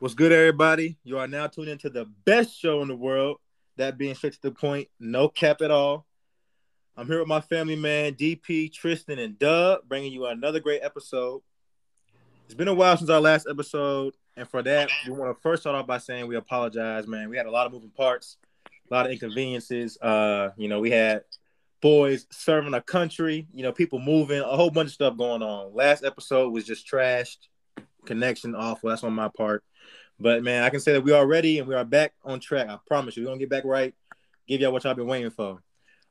What's good, everybody? You are now tuned into the best show in the world. That being straight to the point, no cap at all. I'm here with my family man, DP, Tristan, and Dub, bringing you another great episode. It's been a while since our last episode, and for that, we want to first start off by saying we apologize, man. We had a lot of moving parts, a lot of inconveniences. Uh, you know, we had boys serving a country, you know, people moving, a whole bunch of stuff going on. Last episode was just trashed, connection awful. That's on my part. But man, I can say that we are ready and we are back on track. I promise you, we're gonna get back right, give y'all what y'all been waiting for.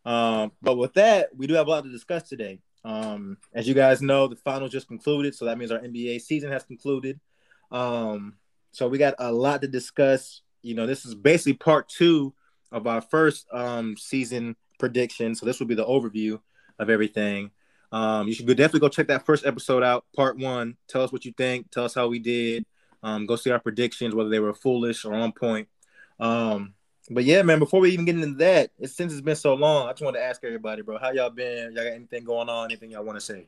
Um, but with that, we do have a lot to discuss today. Um, as you guys know, the finals just concluded, so that means our NBA season has concluded. Um, so we got a lot to discuss. You know, this is basically part two of our first um season prediction. So this will be the overview of everything. Um, you should definitely go check that first episode out, part one. Tell us what you think. Tell us how we did. Um, go see our predictions, whether they were foolish or on point. Um, but yeah, man, before we even get into that, it, since it's been so long, I just want to ask everybody, bro, how y'all been? Y'all got anything going on? Anything y'all want to say?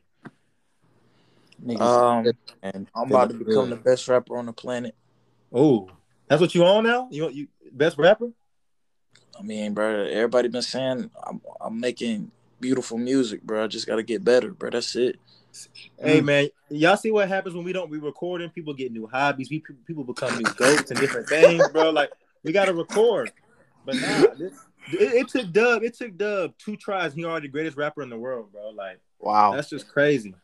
Um, and I'm about to become the best rapper on the planet. Oh, that's what you on now? You you best rapper? I mean, bro, everybody been saying I'm, I'm making beautiful music, bro. I just got to get better, bro. That's it. Hey mm. man, y'all see what happens when we don't be recording? People get new hobbies. We people become new goats and different things, bro. Like we gotta record. But nah, this, it, it, took Dub. It took Dub two tries. He already the greatest rapper in the world, bro. Like wow, that's just crazy.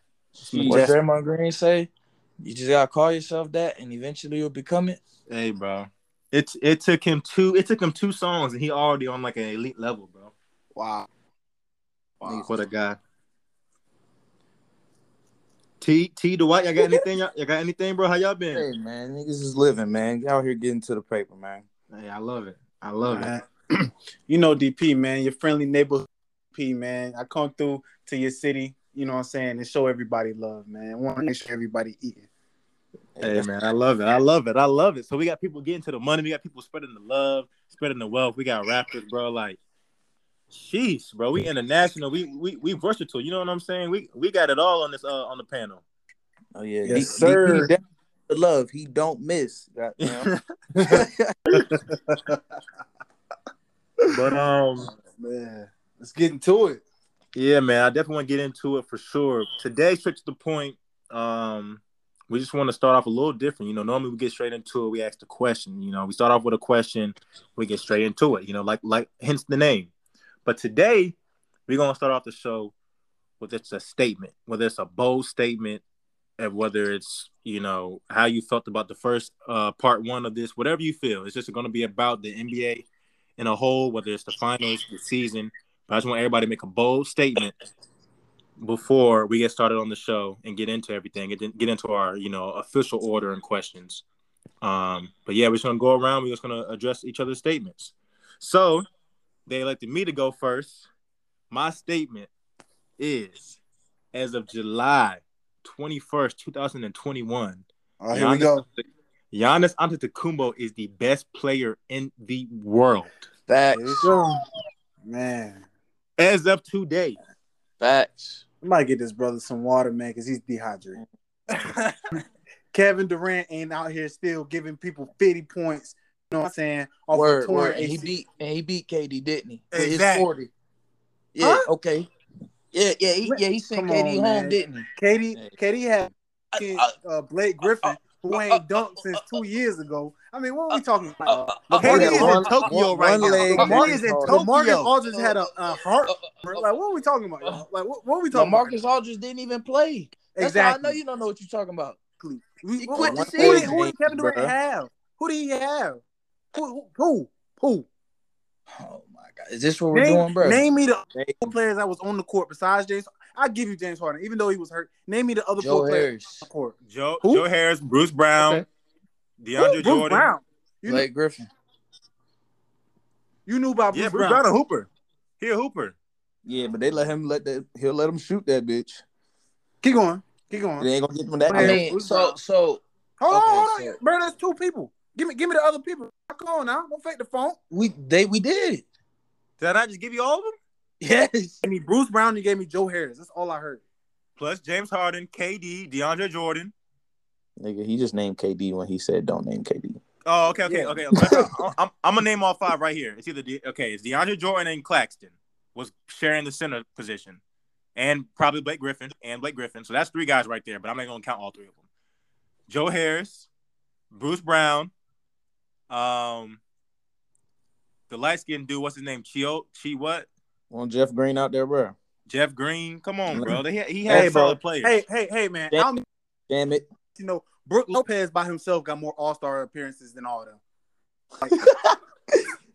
What Draymond Green say? You just gotta call yourself that, and eventually you'll become it. Hey, bro. It it took him two. It took him two songs, and he already on like an elite level, bro. Wow. Wow. What a guy. T T Dwight, y'all got anything? Y'all, y'all got anything, bro? How y'all been? Hey man, niggas is living, man. Y'all out here getting to the paper, man. Hey, I love it. I love it. you know, DP, man, your friendly neighborhood P, man. I come through to your city, you know what I'm saying, and show everybody love, man. I want to make sure everybody eating. Hey man, I love it. I love it. I love it. So we got people getting to the money. We got people spreading the love, spreading the wealth. We got rappers, bro. Like Sheesh, bro. We international. We we we versatile. You know what I'm saying? We we got it all on this uh on the panel. Oh yeah, yes, he, sir. He, he love. He don't miss. but um, man, let's get into it. Yeah, man. I definitely want to get into it for sure. Today, straight to the point. Um, we just want to start off a little different. You know, normally we get straight into it. We ask the question. You know, we start off with a question. We get straight into it. You know, like like hence the name. But today, we're gonna start off the show with it's a statement, whether it's a bold statement, and whether it's you know how you felt about the first uh, part one of this, whatever you feel. It's just gonna be about the NBA in a whole, whether it's the finals, the season. But I just want everybody to make a bold statement before we get started on the show and get into everything, get, get into our you know official order and questions. Um, but yeah, we're just gonna go around. We're just gonna address each other's statements. So they elected me to go first. My statement is as of July 21st, 2021. Oh, here Giannis, we go. Giannis Antetokounmpo is the best player in the world. Facts. Man. As of today. Facts. I might get this brother some water, man, because he's dehydrated. Kevin Durant ain't out here still giving people 50 points know what I'm saying? Off word, word. And he beat and he beat KD, didn't he? With exactly. his 40. Yeah, huh? okay. Yeah, yeah, he, yeah, he sent Come KD on, home, man. didn't he? KD, KD had uh, Blake uh, uh, Griffin, who uh, ain't dunked since two years ago. I mean, what are we talking about? Uh, KD is in Tokyo one, right one now. Leg, is in Tokyo. Marcus Aldridge had a, a heart. Like, what are we talking about? Y'all? Like, what, what are we talking Marcus about? Marcus Aldridge didn't even play. That's exactly. I know you don't know what you're talking about. We, quit the season. Who did Kevin Durant have? Who did he have? Who? Who? Who? Oh my god! Is this what we're doing, bro? Name me the name. players that was on the court besides James. I give you James Harden, even though he was hurt. Name me the other Joe four Harris. players on the court. Joe Who? Joe Harris, Bruce Brown, okay. DeAndre Who? Jordan, Brown. You Blake knew, Griffin. You knew about Bruce yeah, Bruce Brown. Brown a hooper. He a hooper. Yeah, but they let him let that. He'll let him shoot that bitch. Keep going. Keep going. They ain't gonna get him that. I mean, so so. Hold okay, on, hold on, so, bro. That's two people. Give me, give me the other people. Come on now, don't fake the phone. We they we did. Did I just give you all of them? Yes. I mean Bruce Brown. You gave me Joe Harris. That's all I heard. Plus James Harden, KD, DeAndre Jordan. Nigga, he just named KD when he said don't name KD. Oh, okay, okay, yeah. okay. I'm, I'm, gonna name all five right here. It's either okay, it's DeAndre Jordan and Claxton was sharing the center position, and probably Blake Griffin and Blake Griffin. So that's three guys right there. But I'm not gonna count all three of them. Joe Harris, Bruce Brown, um, the light skinned dude. What's his name? Chio Chi what? Want Jeff Green out there, bro? Jeff Green, come on, bro. They, he had hey, solid players. Hey, hey, hey, man. Damn, damn it. You know, Brook Lopez by himself got more All Star appearances than all of them. Like,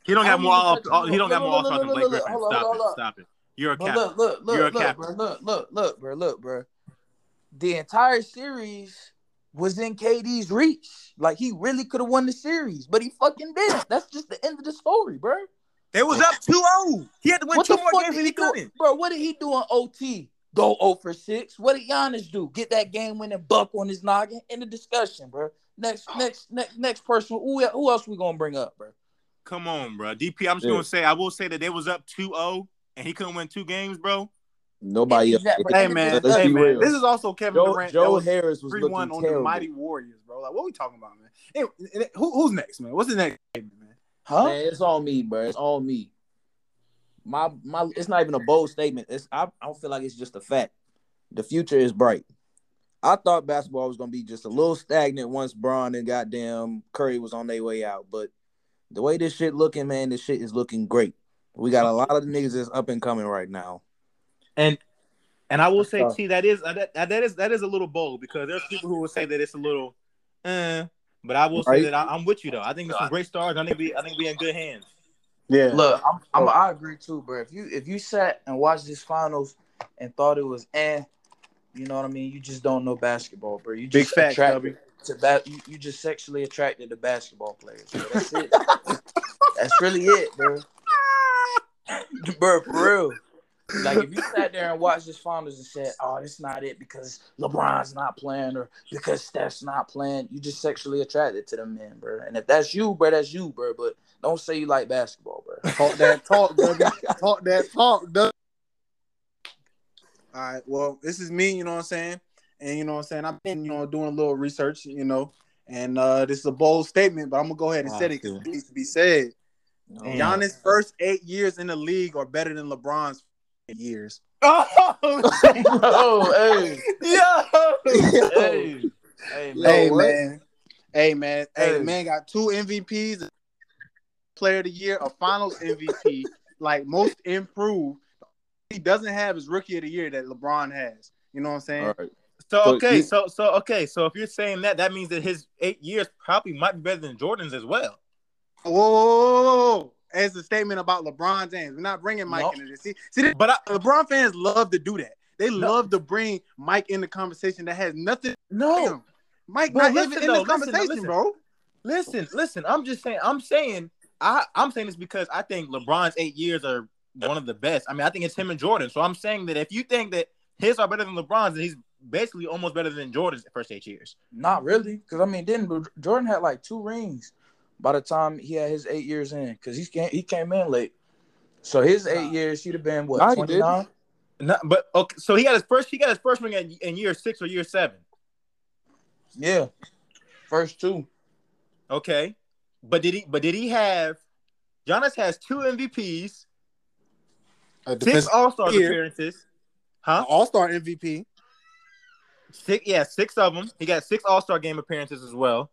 he don't got more. All, he don't got more All Stars than Blake Griffin. Stop it. Stop it. You're a cap. Look, look, look, You're a look, bro. Look, look, look, bro. Look, bro. The entire series was in KD's reach. Like he really could have won the series, but he fucking didn't. That's just the end of the story, bro. They was up 2-0. He had to win what two more games and he couldn't. Bro, what did he do on OT? Go 0 for 6. What did Giannis do? Get that game winning buck on his noggin in the discussion, bro. Next, next, next, next person. Who, who else we gonna bring up, bro? Come on, bro. DP, I'm just yeah. gonna say, I will say that they was up 2-0 and he couldn't win two games, bro. Nobody. Else. Hey man, hey man. This is also Kevin Joe, Durant. Joe Harris was three one on the Mighty Warriors, bro. Like, what are we talking about, man? Hey, who, who's next, man? What's the next, statement, man? Huh? Man, it's all me, bro. It's all me. My my, it's not even a bold statement. It's I, I don't feel like it's just a fact. The future is bright. I thought basketball was gonna be just a little stagnant once Bron and goddamn Curry was on their way out, but the way this shit looking, man, this shit is looking great. We got a lot of niggas that's up and coming right now. And and I will say, T, that is uh, that, that is that is a little bold because there's people who will say that it's a little, eh, but I will right. say that I, am with you though. I think there's some great stars. I think we I think we in good hands. Yeah. Look, I'm, I'm, i agree too, bro. If you if you sat and watched this finals and thought it was eh, you know what I mean. You just don't know basketball, bro. You just big attracted to ba- you, you just sexually attracted to basketball players. Bro. That's it. That's really it, bro. bro, for real. Like if you sat there and watched this finals and said, "Oh, that's not it because LeBron's not playing or because Steph's not playing," you just sexually attracted to them men, bro. And if that's you, bro, that's you, bro. But don't say you like basketball, bro. Talk that talk, bro. talk that talk, Doug. All right. Well, this is me. You know what I'm saying? And you know what I'm saying? I've been, you know, doing a little research. You know, and uh this is a bold statement, but I'm gonna go ahead and oh, say it because it needs to be said. Oh, Giannis' first eight years in the league are better than LeBron's years. Oh, hey, yo, hey, hey, man, hey, man, hey, man, hey, man, got two MVPs, Player of the Year, a Finals MVP, like most improved. He doesn't have his Rookie of the Year that LeBron has. You know what I'm saying? All right. So okay, so so okay, so if you're saying that, that means that his eight years probably might be better than Jordan's as well. Whoa, whoa, whoa, whoa as a statement about LeBron James. We're not bringing Mike nope. into this. See, see but I, LeBron fans love to do that. They no. love to bring Mike in the conversation that has nothing. No, Mike not listen, even in the conversation, listen, bro. Listen, listen. I'm just saying. I'm saying. I I'm saying this because I think LeBron's eight years are one of the best. I mean, I think it's him and Jordan. So I'm saying that if you think that his are better than LeBron's, then he's basically almost better than Jordan's first eight years. Not really, because I mean, didn't Jordan had like two rings by the time he had his eight years in, because he came he came in late. So his eight years, he'd have been what twenty nine. but okay, so he got his first. He got his first ring in, in year six or year seven. Yeah, first two. Okay, but did he? But did he have? Giannis has two MVPs, six All Star appearances, huh? All Star MVP. Six, yeah, six of them. He got six All Star game appearances as well.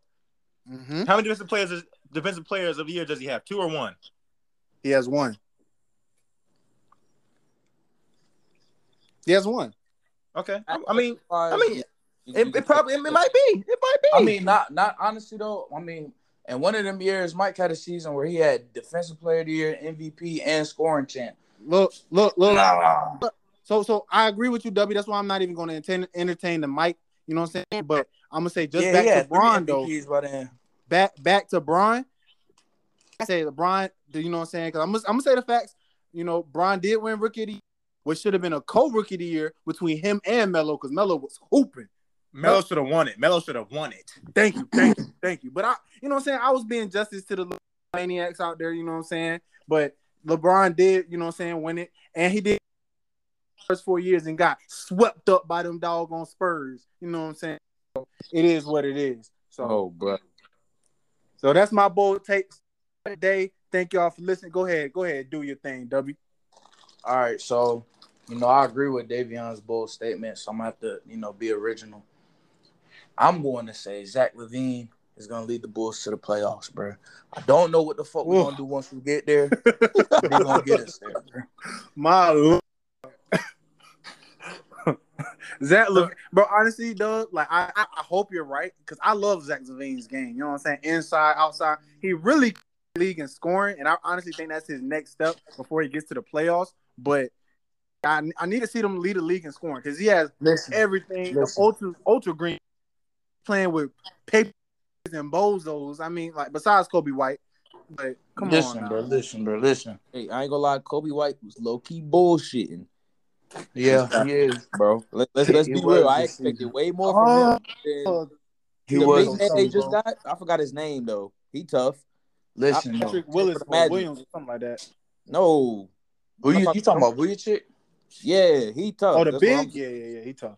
Mm-hmm. How many defensive players defensive players of the year does he have? Two or one? He has one. He has one. Okay. I, I mean, uh, I mean, it, it, probably it might be. It might be. I mean, not not honestly though. I mean, and one of them years, Mike had a season where he had defensive player of the year, MVP, and scoring champ. Look, look, look. Nah. So, so I agree with you, W. That's why I'm not even going to entertain the Mike. You know what I'm saying? But I'm gonna say just yeah, back yeah, to Bron though back back to Bron. I say LeBron, do you know what I'm saying? Because I'm, I'm gonna say the facts. You know, Bron did win rookie of the year, which should have been a co-rookie of the year between him and Melo, because Melo was hooping. Melo should have won it. Melo should have won it. Thank you, thank you, thank you. But I, you know what I'm saying? I was being justice to the maniacs out there, you know what I'm saying? But LeBron did, you know what I'm saying, win it. And he did first four years and got swept up by them doggone Spurs. You know what I'm saying? it is what it is. So, oh, bro. So that's my bold take today. Thank y'all for listening. Go ahead, go ahead, do your thing, W. All right, so you know I agree with Davion's bold statement, so I'm gonna have to you know be original. I'm going to say Zach LaVine is gonna lead the Bulls to the playoffs, bro. I don't know what the fuck we're gonna do once we get there. They're gonna get us there, bro. My. Zach, look, bro. Honestly, Doug, like I, I, I hope you're right because I love Zach LaVine's game. You know what I'm saying? Inside, outside, he really league in scoring, and I honestly think that's his next step before he gets to the playoffs. But I, I need to see them lead the league in scoring because he has listen, everything. Listen. ultra ultra green playing with papers and bozos. I mean, like besides Coby White. But come listen, on, bro. Listen, bro. Listen. Hey, I ain't gonna lie. Coby White was low key bullshitting. Yeah, he is, bro. Let, us let's be real. I expected way more from oh, him. Than he the was. Big they just got. I forgot his name though. He tough. Listen, Patrick Willis or Williams or something like that. No, who you, you talking about? Vucevic? Yeah, he tough. Oh, the That's big? Yeah, yeah, yeah. He tough.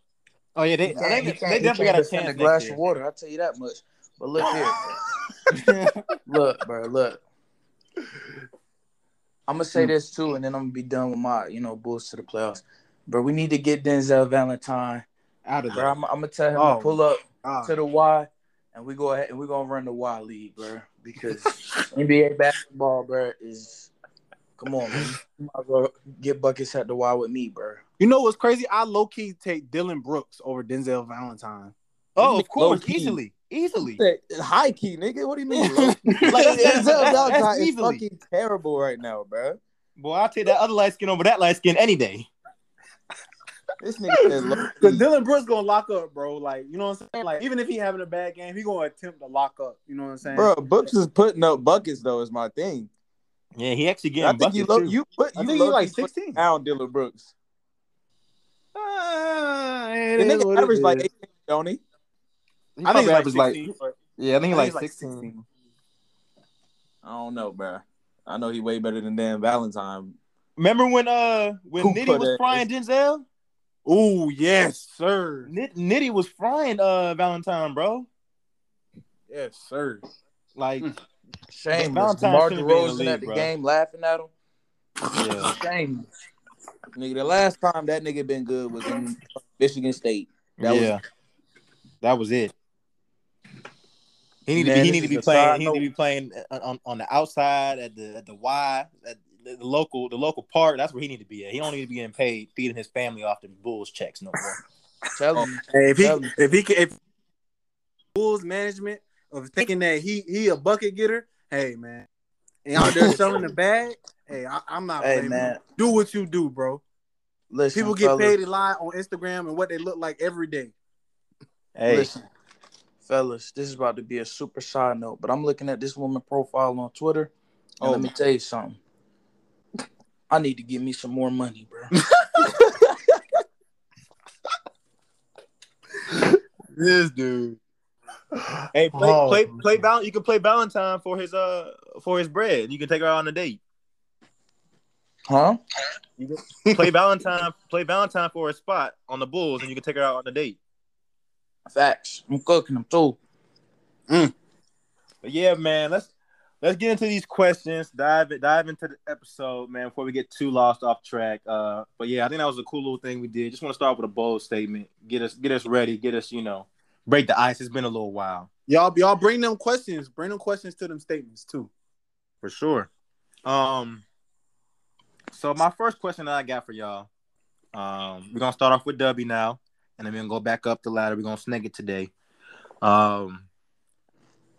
Oh yeah, they, they, they, they definitely got a chance. A glass of water. I'll tell you that much. But look here, look, bro, look. I'm gonna say this too, and then I'm gonna be done with my, you know, Bulls to the playoffs. But we need to get Denzel Valentine out of there. Ah. Bro, I'm, I'm, gonna tell him oh. to pull up oh. to the Y, and we go ahead and we're gonna run the Y league, bro. Because NBA basketball, bro, is come on, man. You might well get buckets at the Y with me, bro. You know what's crazy? I low key take Dillon Brooks over Denzel Valentine. Oh, of course, easily, easily. High key, nigga. What do you mean? like Denzel Valentine is fucking terrible right now, bro. Boy, I'll take that other light skin over that light skin any day. This nigga Because Dillon Brooks gonna lock up, bro. Like, you know what I'm saying? Like, even if he having a bad game, he gonna attempt to lock up. You know what I'm saying? Bro, Brooks is putting up buckets though, is my thing. Yeah, he actually getting I think you, lo- you put you I think he like 16 down Dillon Brooks. Uh, the nigga averaged like 18, don't he? he I think he averaged like, 16, like yeah, I think he like, like 16. 16. I don't know, bro. I know he way better than Dan Valentine. Remember when uh when Who Nitty was frying Denzel? Oh yes, sir. Nit- Nitty was frying uh Valentine, bro. Yes, sir. Like mm. shame. Valentine DeRozan at the bro. game laughing at him. Yeah, shame. Nigga, the last time that nigga been good was in Michigan State. That yeah, was that was it. He need to be. He need to be playing. He need to be playing on, on the outside at the at the Y at the, the, local the local park. That's where he need to be at. He don't need to be getting paid feeding his family off the Bulls checks no more. Tell him. Hey, if he him. if he can if Bulls management of thinking that he he a bucket getter, hey man, and out there selling the bag, hey, I, am not. Hey man, do what you do, bro. Listen, people get fellas. paid a lot on Instagram and what they look like every day. Hey, listen, fellas, this is about to be a super side note, but I'm looking at this woman profile on Twitter. oh, let me tell you something. I need to give me some more money, bro. this dude. Hey, play, oh, play, play, Val- You can play Valentine for his uh for his bread. You can take her out on a date. Huh? You can play Valentine, play Valentine for a spot on the Bulls, and you can take her out on a date. Facts. I'm cooking them too. Mm. But yeah, man, let's let's get into these questions. Dive dive into the episode, man. Before we get too lost off track. Uh, but yeah, I think that was a cool little thing we did. Just want to start with a bold statement. Get us get us ready. Get us, you know, break the ice. It's been a little while. Y'all, y'all bring them questions. Bring them questions to them statements too. For sure. Um. So my first question that I got for y'all, um, we're gonna start off with W now, and then we're gonna go back up the ladder. We're gonna snake it today. Um.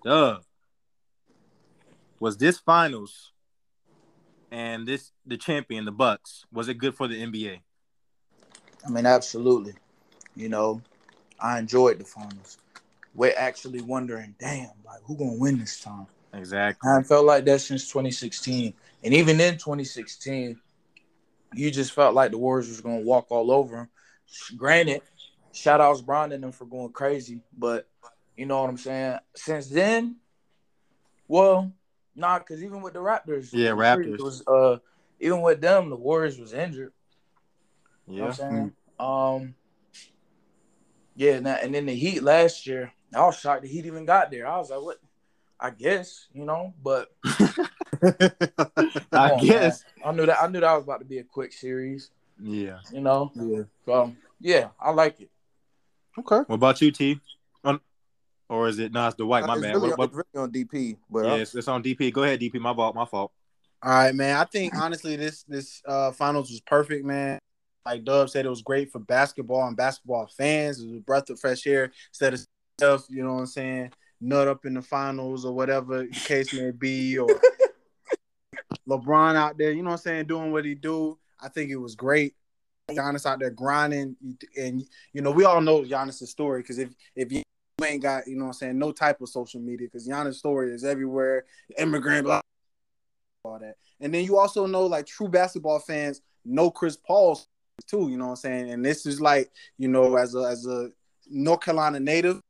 Duh was this finals and this the champion, the Bucks, was it good for the NBA? I mean, absolutely. You know, I enjoyed the finals. We're actually wondering, damn, like who gonna win this time? Exactly. I felt like that since 2016, and even in 2016, you just felt like the Warriors was gonna walk all over them. Granted, shout outs Bron and them for going crazy, but you know what I'm saying. Since then, well, Nah, because even with the Raptors, yeah, Raptors was uh even with them, the Warriors was injured. You yeah. know what I'm saying? Mm-hmm. Um Yeah, and, and then the Heat last year, I was shocked the Heat even got there. I was like, what? I guess you know, but I on, guess man. I knew that I knew that was about to be a quick series. Yeah, you know. Yeah. So yeah, I like it. Okay. What about you, T? On, or is it? No, it's Dwight. My man. Really, what, what, really on DP, but yeah, it's, it's, on DP. Go ahead, DP. My fault. My fault. All right, man. I think honestly, this this uh finals was perfect, man. Like Dub said, it was great for basketball and basketball fans. It was a breath of fresh air instead of stuff. You know what I'm saying? Nut up in the finals or whatever the case may be, or LeBron out there. You know what I'm saying? Doing what he do. I think it was great. Giannis out there grinding, and you know we all know Giannis' story because if if you ain't got you know what I'm saying no type of social media because Giannis' story is everywhere, immigrant, blah, all that, and then you also know like true basketball fans know Chris Paul too. You know what I'm saying, and this is like you know as a as a North Carolina native,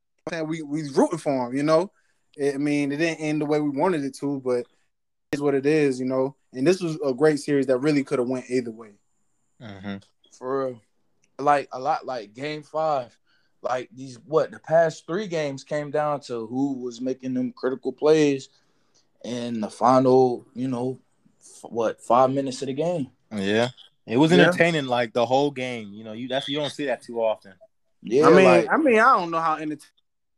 we we rooting for him. You know, I mean it didn't end the way we wanted it to, but it's what it is. You know, and this was a great series that really could have went either way. Mm-hmm for real. Like a lot, like Game Five, like these what the past three games came down to who was making them critical plays, and the final, you know, f- what five minutes of the game. Yeah, it was entertaining yeah. like the whole game. You know, you that's you don't see that too often. Yeah, I mean, like, I mean, I don't know how entertaining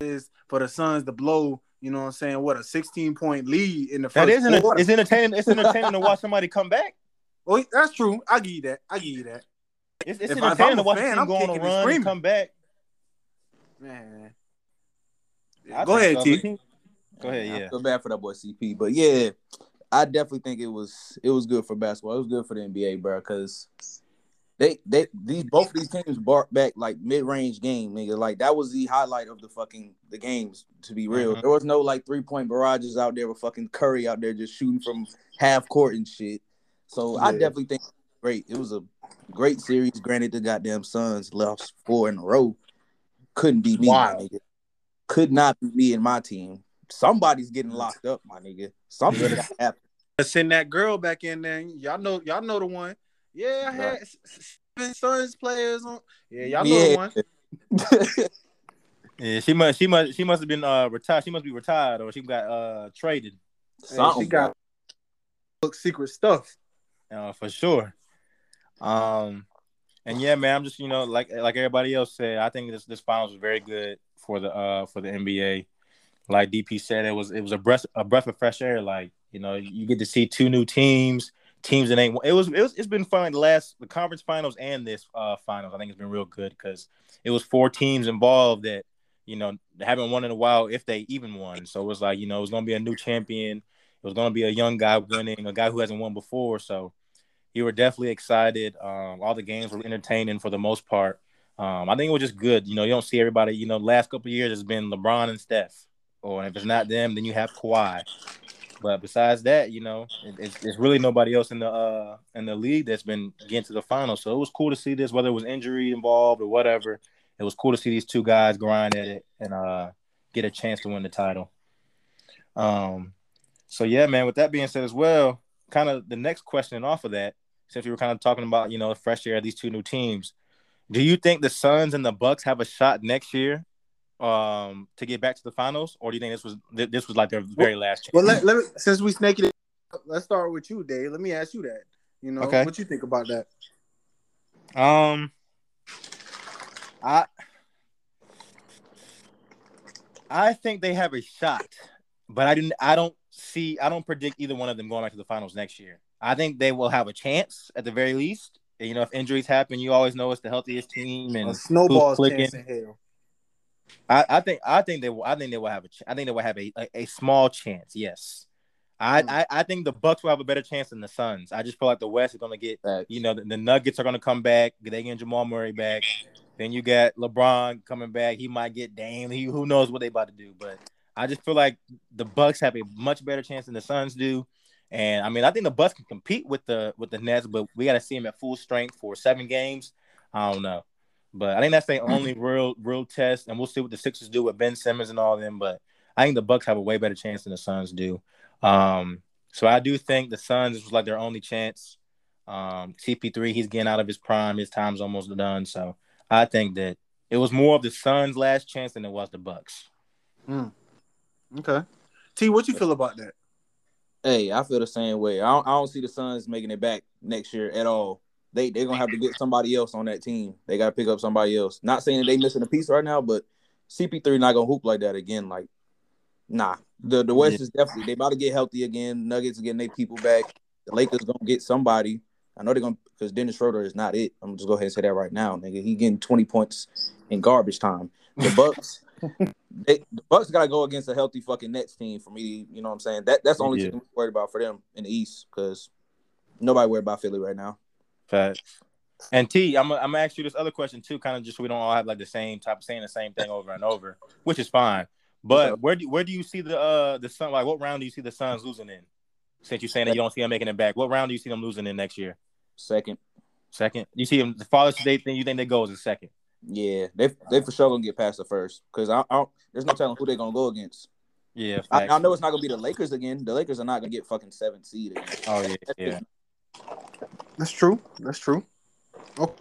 it is for the Suns to blow. You know what I'm saying? What a 16 point lead in the first. That isn't. It's entertaining. It's entertaining to watch somebody come back. Oh, that's true. I give you that. I give you that. It's, it's entertaining to watch fan, the team go on a run and, and come back. Man. go ahead, so. T. Go ahead, yeah. I feel bad for that boy CP, but yeah, I definitely think it was it was good for basketball. It was good for the NBA, bro, because they they these both of these teams brought back like mid range game, nigga. Like that was the highlight of the fucking the games. To be real, mm-hmm. there was no like three point barrages out there with fucking Curry out there just shooting from half court and shit. So yeah. I definitely think great. It was a great series. Granted, the goddamn Suns lost four in a row. Couldn't be me, wow. nigga. Could not be me and my team. Somebody's getting locked up, my nigga. Something got to happen. Send that girl back in there. Y'all know, y'all know the one. Yeah, I had seven Suns players on. Yeah, y'all know yeah. the one. yeah, she must, she must, she must have been uh retired. She must be retired, or she got uh traded. Something. Hey, she got secret stuff. Uh, for sure. Um, and yeah, man, I'm just you know like like everybody else said, I think this this finals was very good for the uh for the NBA. Like DP said, it was it was a breath a breath of fresh air. Like you know, you get to see two new teams, teams that ain't. It was it was it's been fun. The last the conference finals and this uh finals, I think it's been real good because it was four teams involved that you know haven't won in a while if they even won. So it was like you know it was gonna be a new champion. It was gonna be a young guy winning, a guy who hasn't won before. So you were definitely excited. Um, all the games were entertaining for the most part. Um, I think it was just good. You know, you don't see everybody. You know, last couple years has been LeBron and Steph, or if it's not them, then you have Kawhi. But besides that, you know, it, it's, it's, really nobody else in the uh, in the league that's been getting to the final. So it was cool to see this, whether it was injury involved or whatever. It was cool to see these two guys grind at it and uh, get a chance to win the title. Um, so yeah, man. With that being said, as well, kind of the next question off of that since we were kind of talking about you know fresh air these two new teams, do you think the Suns and the Bucks have a shot next year um, to get back to the finals, or do you think this was this was like their very last chance? Well, let, let me, since we snake it, let's start with you, Dave. Let me ask you that. You know, okay. what you think about that? Um, I I think they have a shot, but I didn't. I don't see. I don't predict either one of them going back to the finals next year. I think they will have a chance at the very least. You know, if injuries happen, you always know it's the healthiest team and a snowball's chance in hell. I, I think I think they will. I think they will have a. I think they will have a, a, a small chance. Yes, I, mm. I, I think the Bucks will have a better chance than the Suns. I just feel like the West is going to get. You know, the, the, Nuggets are going to come back. They get Jamal Murray back. Then you got LeBron coming back. He might get Dame. He, who knows what they about to do? But I just feel like the Bucks have a much better chance than the Suns do. And I mean, I think the Bucks can compete with the with the Nets, but we got to see them at full strength for seven games. I don't know, but I think that's the only real real test, and we'll see what the Sixers do with Ben Simmons and all of them. But I think the Bucks have a way better chance than the Suns do. Um, so I do think the Suns was like their only chance. Um, CP3, he's getting out of his prime. His time's almost done. So I think that it was more of the Suns' last chance than it was the Bucks. Mm. Okay. T, what you feel about that? Hey, I feel the same way. I don't, I don't see the Suns making it back next year at all. They they're gonna have to get somebody else on that team. They gotta pick up somebody else. Not saying they missing a piece right now, but CP3 not gonna hoop like that again. Like, nah. The the West yeah. is definitely they about to get healthy again. Nuggets getting their people back. The Lakers gonna get somebody. I know they're gonna because Dennis Schroeder is not it. I'm just go ahead and say that right now, nigga. He getting 20 points in garbage time. The Bucks, they, the Bucks gotta go against a healthy fucking Nets team for me. You know what I'm saying? That that's the only yeah. thing I'm worried about for them in the East because nobody worried about Philly right now. Facts. And T, I'm I'm gonna ask you this other question too, kind of just so we don't all have like the same type of saying the same thing over and over, which is fine. But where do where do you see the uh the Sun like what round do you see the Suns losing in? Since you're saying that you don't see them making it back, what round do you see them losing in next year? Second. Second. You see them the farthest they think you think they go is a second. Yeah, they they for sure gonna get past the first because I, I there's no telling who they're gonna go against. Yeah, I, I, know it's not gonna be the Lakers again. The Lakers are not gonna get fucking seven seed again. Oh yeah, yeah. That's true. That's true. Oh,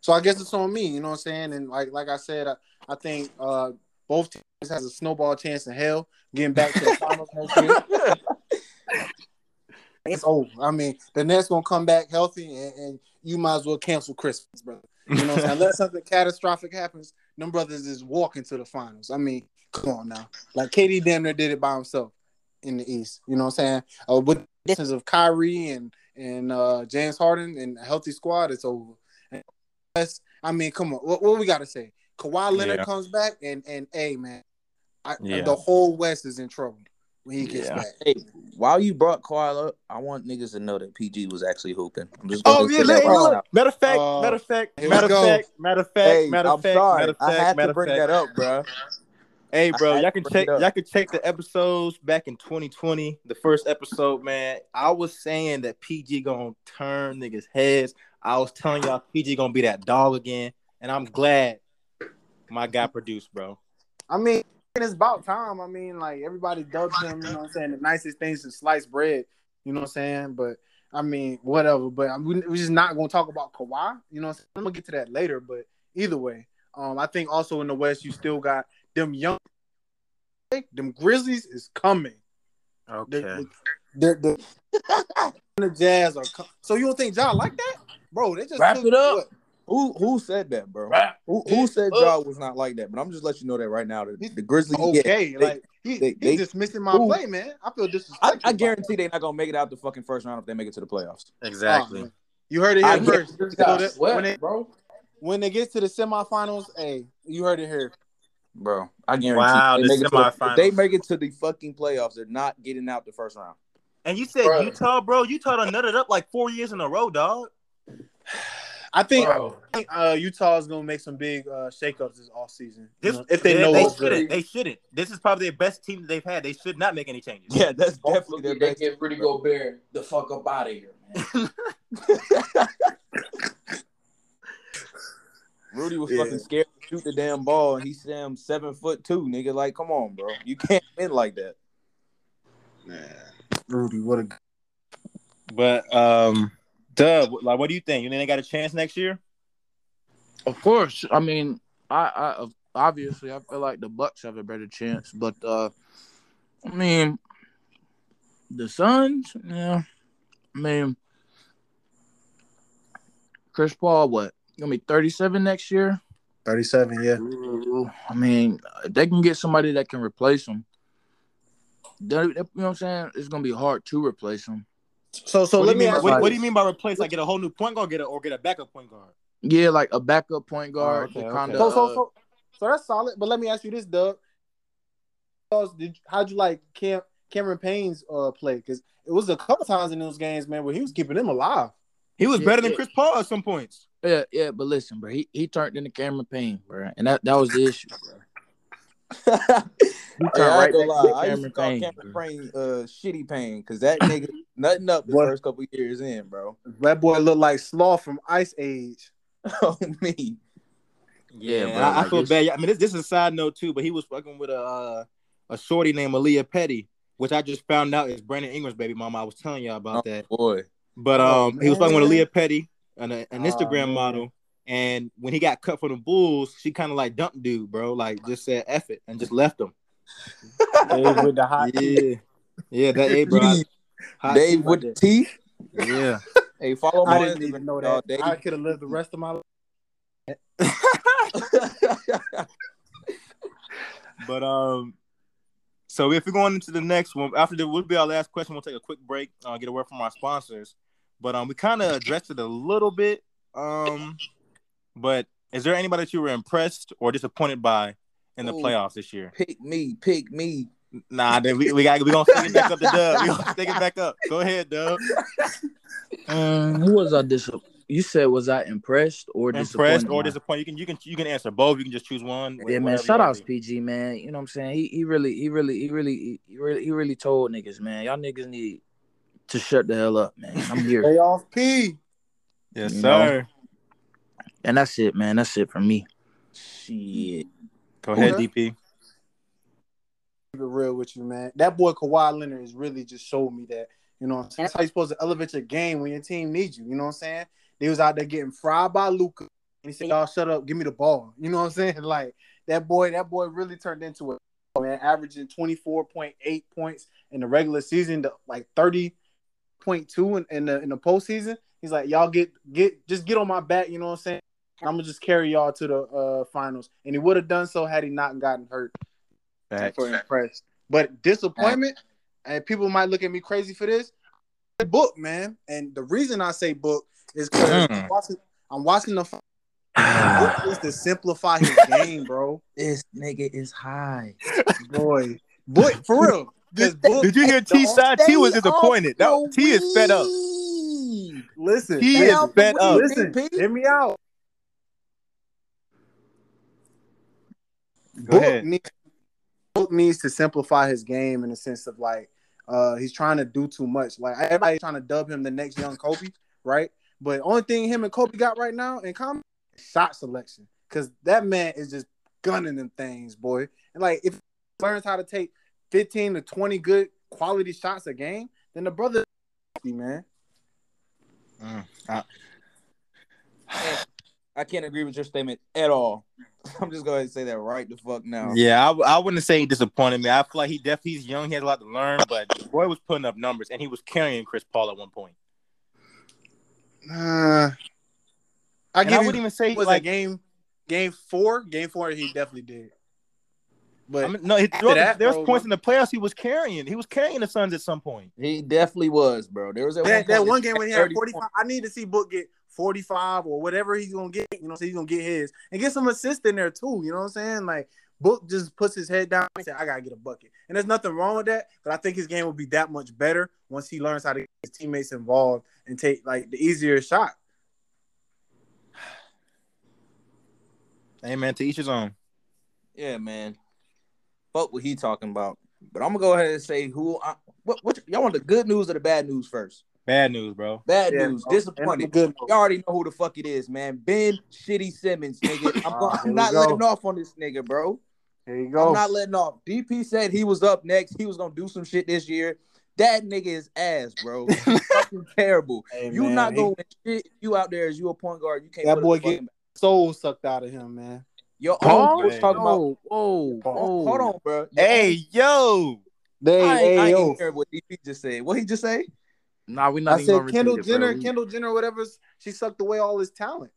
so I guess it's on me. You know what I'm saying? And like like I said, I, I think uh, both teams has a snowball chance in hell getting back to the finals next year. It's over. I mean, the Nets gonna come back healthy, and, and you might as well cancel Christmas, brother. You know, what I'm saying? unless something catastrophic happens, them brothers is walking to the finals. I mean, come on now. Like KD damn near did it by himself in the East. You know what I'm saying? Uh, with the distance of Kyrie and and uh, James Harden and a healthy squad, it's over. And I mean, come on, what, what we got to say? Kawhi Leonard yeah. comes back, and and hey, man, I, yeah. the whole West is in trouble when he gets yeah. back. Hey, while you brought Kawhi up, I want niggas to know that PG was actually hooping. I'm just oh yeah, hey, look. matter of fact, uh, matter of fact, matter of fact, matter of fact, hey, matter of fact, matter of fact, I had to bring that up, bro. Hey, bro, y'all can check y'all can check the episodes back in 2020, the first episode, man. I was saying that PG gonna turn niggas' heads. I was telling y'all PG gonna be that dog again, and I'm glad my guy produced, bro. I mean, it's about time. I mean, like everybody dubs him, you know what I'm saying? The nicest things is sliced bread, you know what I'm saying? But I mean, whatever. But I'm, we're just not gonna talk about Kawhi, you know. I'm, gonna get to that later. But either way, um, I think also in the West you still got them young, them Grizzlies is coming. Okay. The, the, the, the Jazz are com- so you don't think Ja like that, bro? They just wrap it up. What? Who who said that, bro? Who, who said Ja was not like that? But I'm just letting you know that right now. The, the Grizzlies, okay, yeah, like he, they, he's just missing my play, man. I feel disrespectful. I, I guarantee they're not gonna make it out the fucking first round if they make it to the playoffs. Exactly. Oh, you heard it here I first. So that, when, they, bro. when they get to the semifinals, hey, you heard it here bro. I guarantee. Wow, they the make semifinals. The, they make it to the fucking playoffs. They're not getting out the first round. And you said bro. Utah, bro. Utah done nutted up like four years in a row, dog. I think, I uh, Utah is gonna make some big uh, shakeups this off season. This, you know, if they, they know they shouldn't. They shouldn't. This is probably their best team that they've had. They should not make any changes. Yeah, that's definitely their best. They get Rudy Gobert the fuck up out of here, man. Rudy was yeah. fucking scared to shoot the damn ball, and he's damn seven foot two, nigga. Like, come on, bro, you can't win like that. Man, Rudy, what a. But um, Dub, like, what do you think? You think they got a chance next year? Of course. I mean, I, I obviously I feel like the Bucks have a better chance, but uh, I mean, the Suns, yeah. I mean, Chris Paul, what gonna be 37 next year. 37, yeah. I mean, they can get somebody that can replace him. you know what I'm saying? It's gonna be hard to replace him. So, so what let me. Ask, what, what, do you mean by replace? Like get a whole new point guard, get a, or get a backup point guard? Yeah, like a backup point oh, guard. Oh, okay, kinda, okay. So, so, so, so that's solid. But let me ask you this, Doug. How'd you like Cam, Cameron Payne's uh, play? Because it was a couple times in those games, man, where he was keeping them alive. He was yeah, better than yeah. Chris Paul at some points. Yeah, yeah, but listen, bro, he, he turned into Cameron Payne, bro, and that, that was the issue, bro. He turned yeah, right lie. I used to call Payne, Cameron Payne uh, shitty pain because that nigga nothing up the what? first couple years in, bro. That boy looked like Sloth from Ice Age. oh me. Yeah, yeah bro, I, I feel bad. I mean, this, this is a side note too, but he was fucking with a uh, a shorty named Aaliyah Petty, which I just found out is Brandon Ingram's baby mama. I was telling y'all about oh, that. Boy, but um, oh, he was fucking with Aaliyah Petty, an, an Instagram oh, model, And when he got cut from the Bulls, she kind of like dumped dude, bro. Like just said F it and just left him. Dave with the hot Yeah. Yeah, that A bro. I- hot Dave tea with the teeth. Yeah. Hey, follow I didn't even know that. Dave. I could have lived the rest of my life. But um, so if we're going into the next one, after the will be our last question, we'll take a quick break, uh, get a word from our sponsors. But um, we kind of addressed it a little bit. Um, but is there anybody that you were impressed or disappointed by in the Ooh. playoffs this year? pick me, pick me. Nah, then we, we got we gonna stick it back up to Dub. We gonna stick it back up. Go ahead, Dub. Um, who was I dis? You said was I impressed or Impressed disappointed? or disappointed? You can you can you can answer both. You can just choose one. Yeah, man. whatever Shout you out wanna to do. PG, man. You know what I'm saying? He he really he really he really he really he really told niggas, man. Y'all niggas need to shut the hell up, man. I'm here, Lay off P. Yes, You sir. And that's it, man. That's it for me. Shit. Go ahead, Okay. DP. Keep it real with you, man. That boy Kawhi Leonard has really just showed me that. You know, what I'm saying? that's how you're supposed to elevate your game when your team needs you. You know what I'm saying? They was out there getting fried by Luka, and he said, "Y'all shut up, give me the ball." You know what I'm saying? Like that boy, that boy really turned into a man, averaging 24.8 points in the regular season, to like 30.2 in, in the in the postseason. He's like, "Y'all get get just get on my back." You know what I'm saying? I'm gonna just carry y'all to the uh, finals, and he would have done so had he not gotten hurt Facts. for impressed. But disappointment, and people might look at me crazy for this. Book, man, and the reason I say book is because I'm Mm. watching, I'm watching the. Book is to simplify his game, bro. this nigga is high. Boy, book for real. This book, Did you hear T side? T was disappointed. That, T is fed up. listen, He is fed up. listen, hear me out. Go Book needs, Book needs to simplify his game in the sense of like uh he's trying to do too much. Like everybody's trying to dub him the next young Kobe, right? But only thing him and Kobe got right now in common shot selection. Cause that man is just gunning them things, boy. And like if he learns how to take 15 to 20 good quality shots a game, then the brother man. Mm. I- I can't agree with your statement at all. I'm just going to say that right the fuck now. Yeah, I, I wouldn't say he disappointed me. I feel like he definitely he's young. He has a lot to learn, but the boy was putting up numbers, and he was carrying Chris Paul at one point. Uh, I I wouldn't even say was like game game four. Game four, he definitely did. But I mean, no, he, After that, there's bro, points in the playoffs he was carrying. He was carrying the Suns at some point. He definitely was, bro. There was that, that, that point one game when he had 30 45, I need to see Book get 45 or whatever he's gonna get. You know, so he's gonna get his and get some assist in there too. You know what I'm saying? Like Book just puts his head down and says, I gotta get a bucket. And there's nothing wrong with that, but I think his game will be that much better once he learns how to get his teammates involved and take like the easier shot. Hey man, to each his own. Yeah, man. Fuck what he talking about. But I'm gonna go ahead and say who. I, what, what y'all want the good news or the bad news first? Bad news, bro. Bad Yeah, news. bro. Disappointed. Good. Y'all already know who the fuck it is, man. Ben Shitty Simmons, nigga. I'm, ah, go- here I'm not go. letting off on this nigga, bro. Here you go. I'm not letting off. DP said he was up next. He was gonna do some shit this year. That nigga is ass, bro. fucking terrible. Hey, You man, not he- going shit. You out there as you a point guard. You can't. That boy up a fucking- get soul sucked out of him, man. Your Paul? own coach talking about. whoa, whoa, Hold hold on, bro. Your Hey, yo. They, own- I ain't, I hey, ain't yo. what DP just said. What he just say? Nah, we not I even said Kendall repeat it, Jenner. Kendall Jenner, whatever. She sucked away all his talent.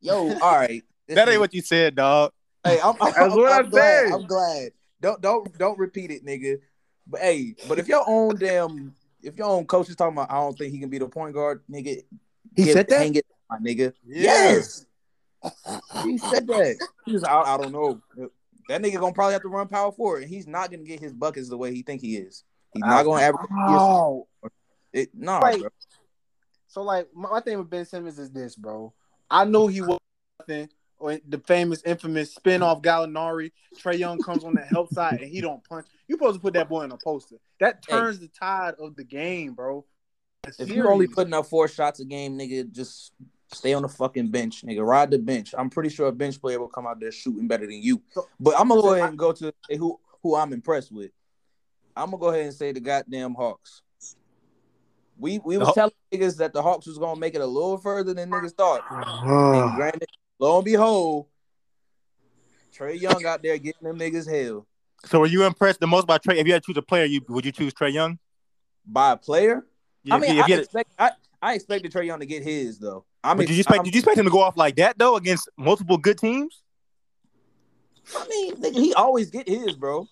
Yo, all right. That ain't what you said, dog. Hey, I'm, I'm, That's what I'm I glad. said. I'm glad. Don't don't don't repeat it, nigga. But hey, but if your own damn, if your own coach is talking about, I don't think he can be the point guard, nigga. He get- said that? Hang it, my nigga. Yeah. Yes. he said that. He was, I, I don't know. That nigga gonna probably have to run power forward, and he's not gonna get his buckets the way he think he is. He's not gonna average. Oh, It, nah, Like, so like my, thing with Ben Simmons is this, bro. I knew he was nothing. Or the famous, infamous spin-off Gallinari. Trae Young comes on the help side and he don't punch. You supposed to put that boy in a poster. That Hey. turns the tide of the game, bro. If you're only putting up four shots a game, nigga, just stay on the fucking bench, nigga. Ride the bench. I'm pretty sure a bench player will come out there shooting better than you. But I'm gonna go ahead and go to who who I'm impressed with. I'm gonna go ahead and say the goddamn Hawks. We we was telling niggas that the Hawks was gonna make it a little further than niggas thought. and granted, lo and behold, Trae Young out there getting them niggas hell. So were you impressed the most by Trae? If you had to choose a player, you would you choose Trae Young? By a player? Yeah, I mean, I, expect, I, I expected Trae Young to get his though. I mean, did you expect? I'm, did you expect him to go off like that though against multiple good teams? I mean, he always get his, bro.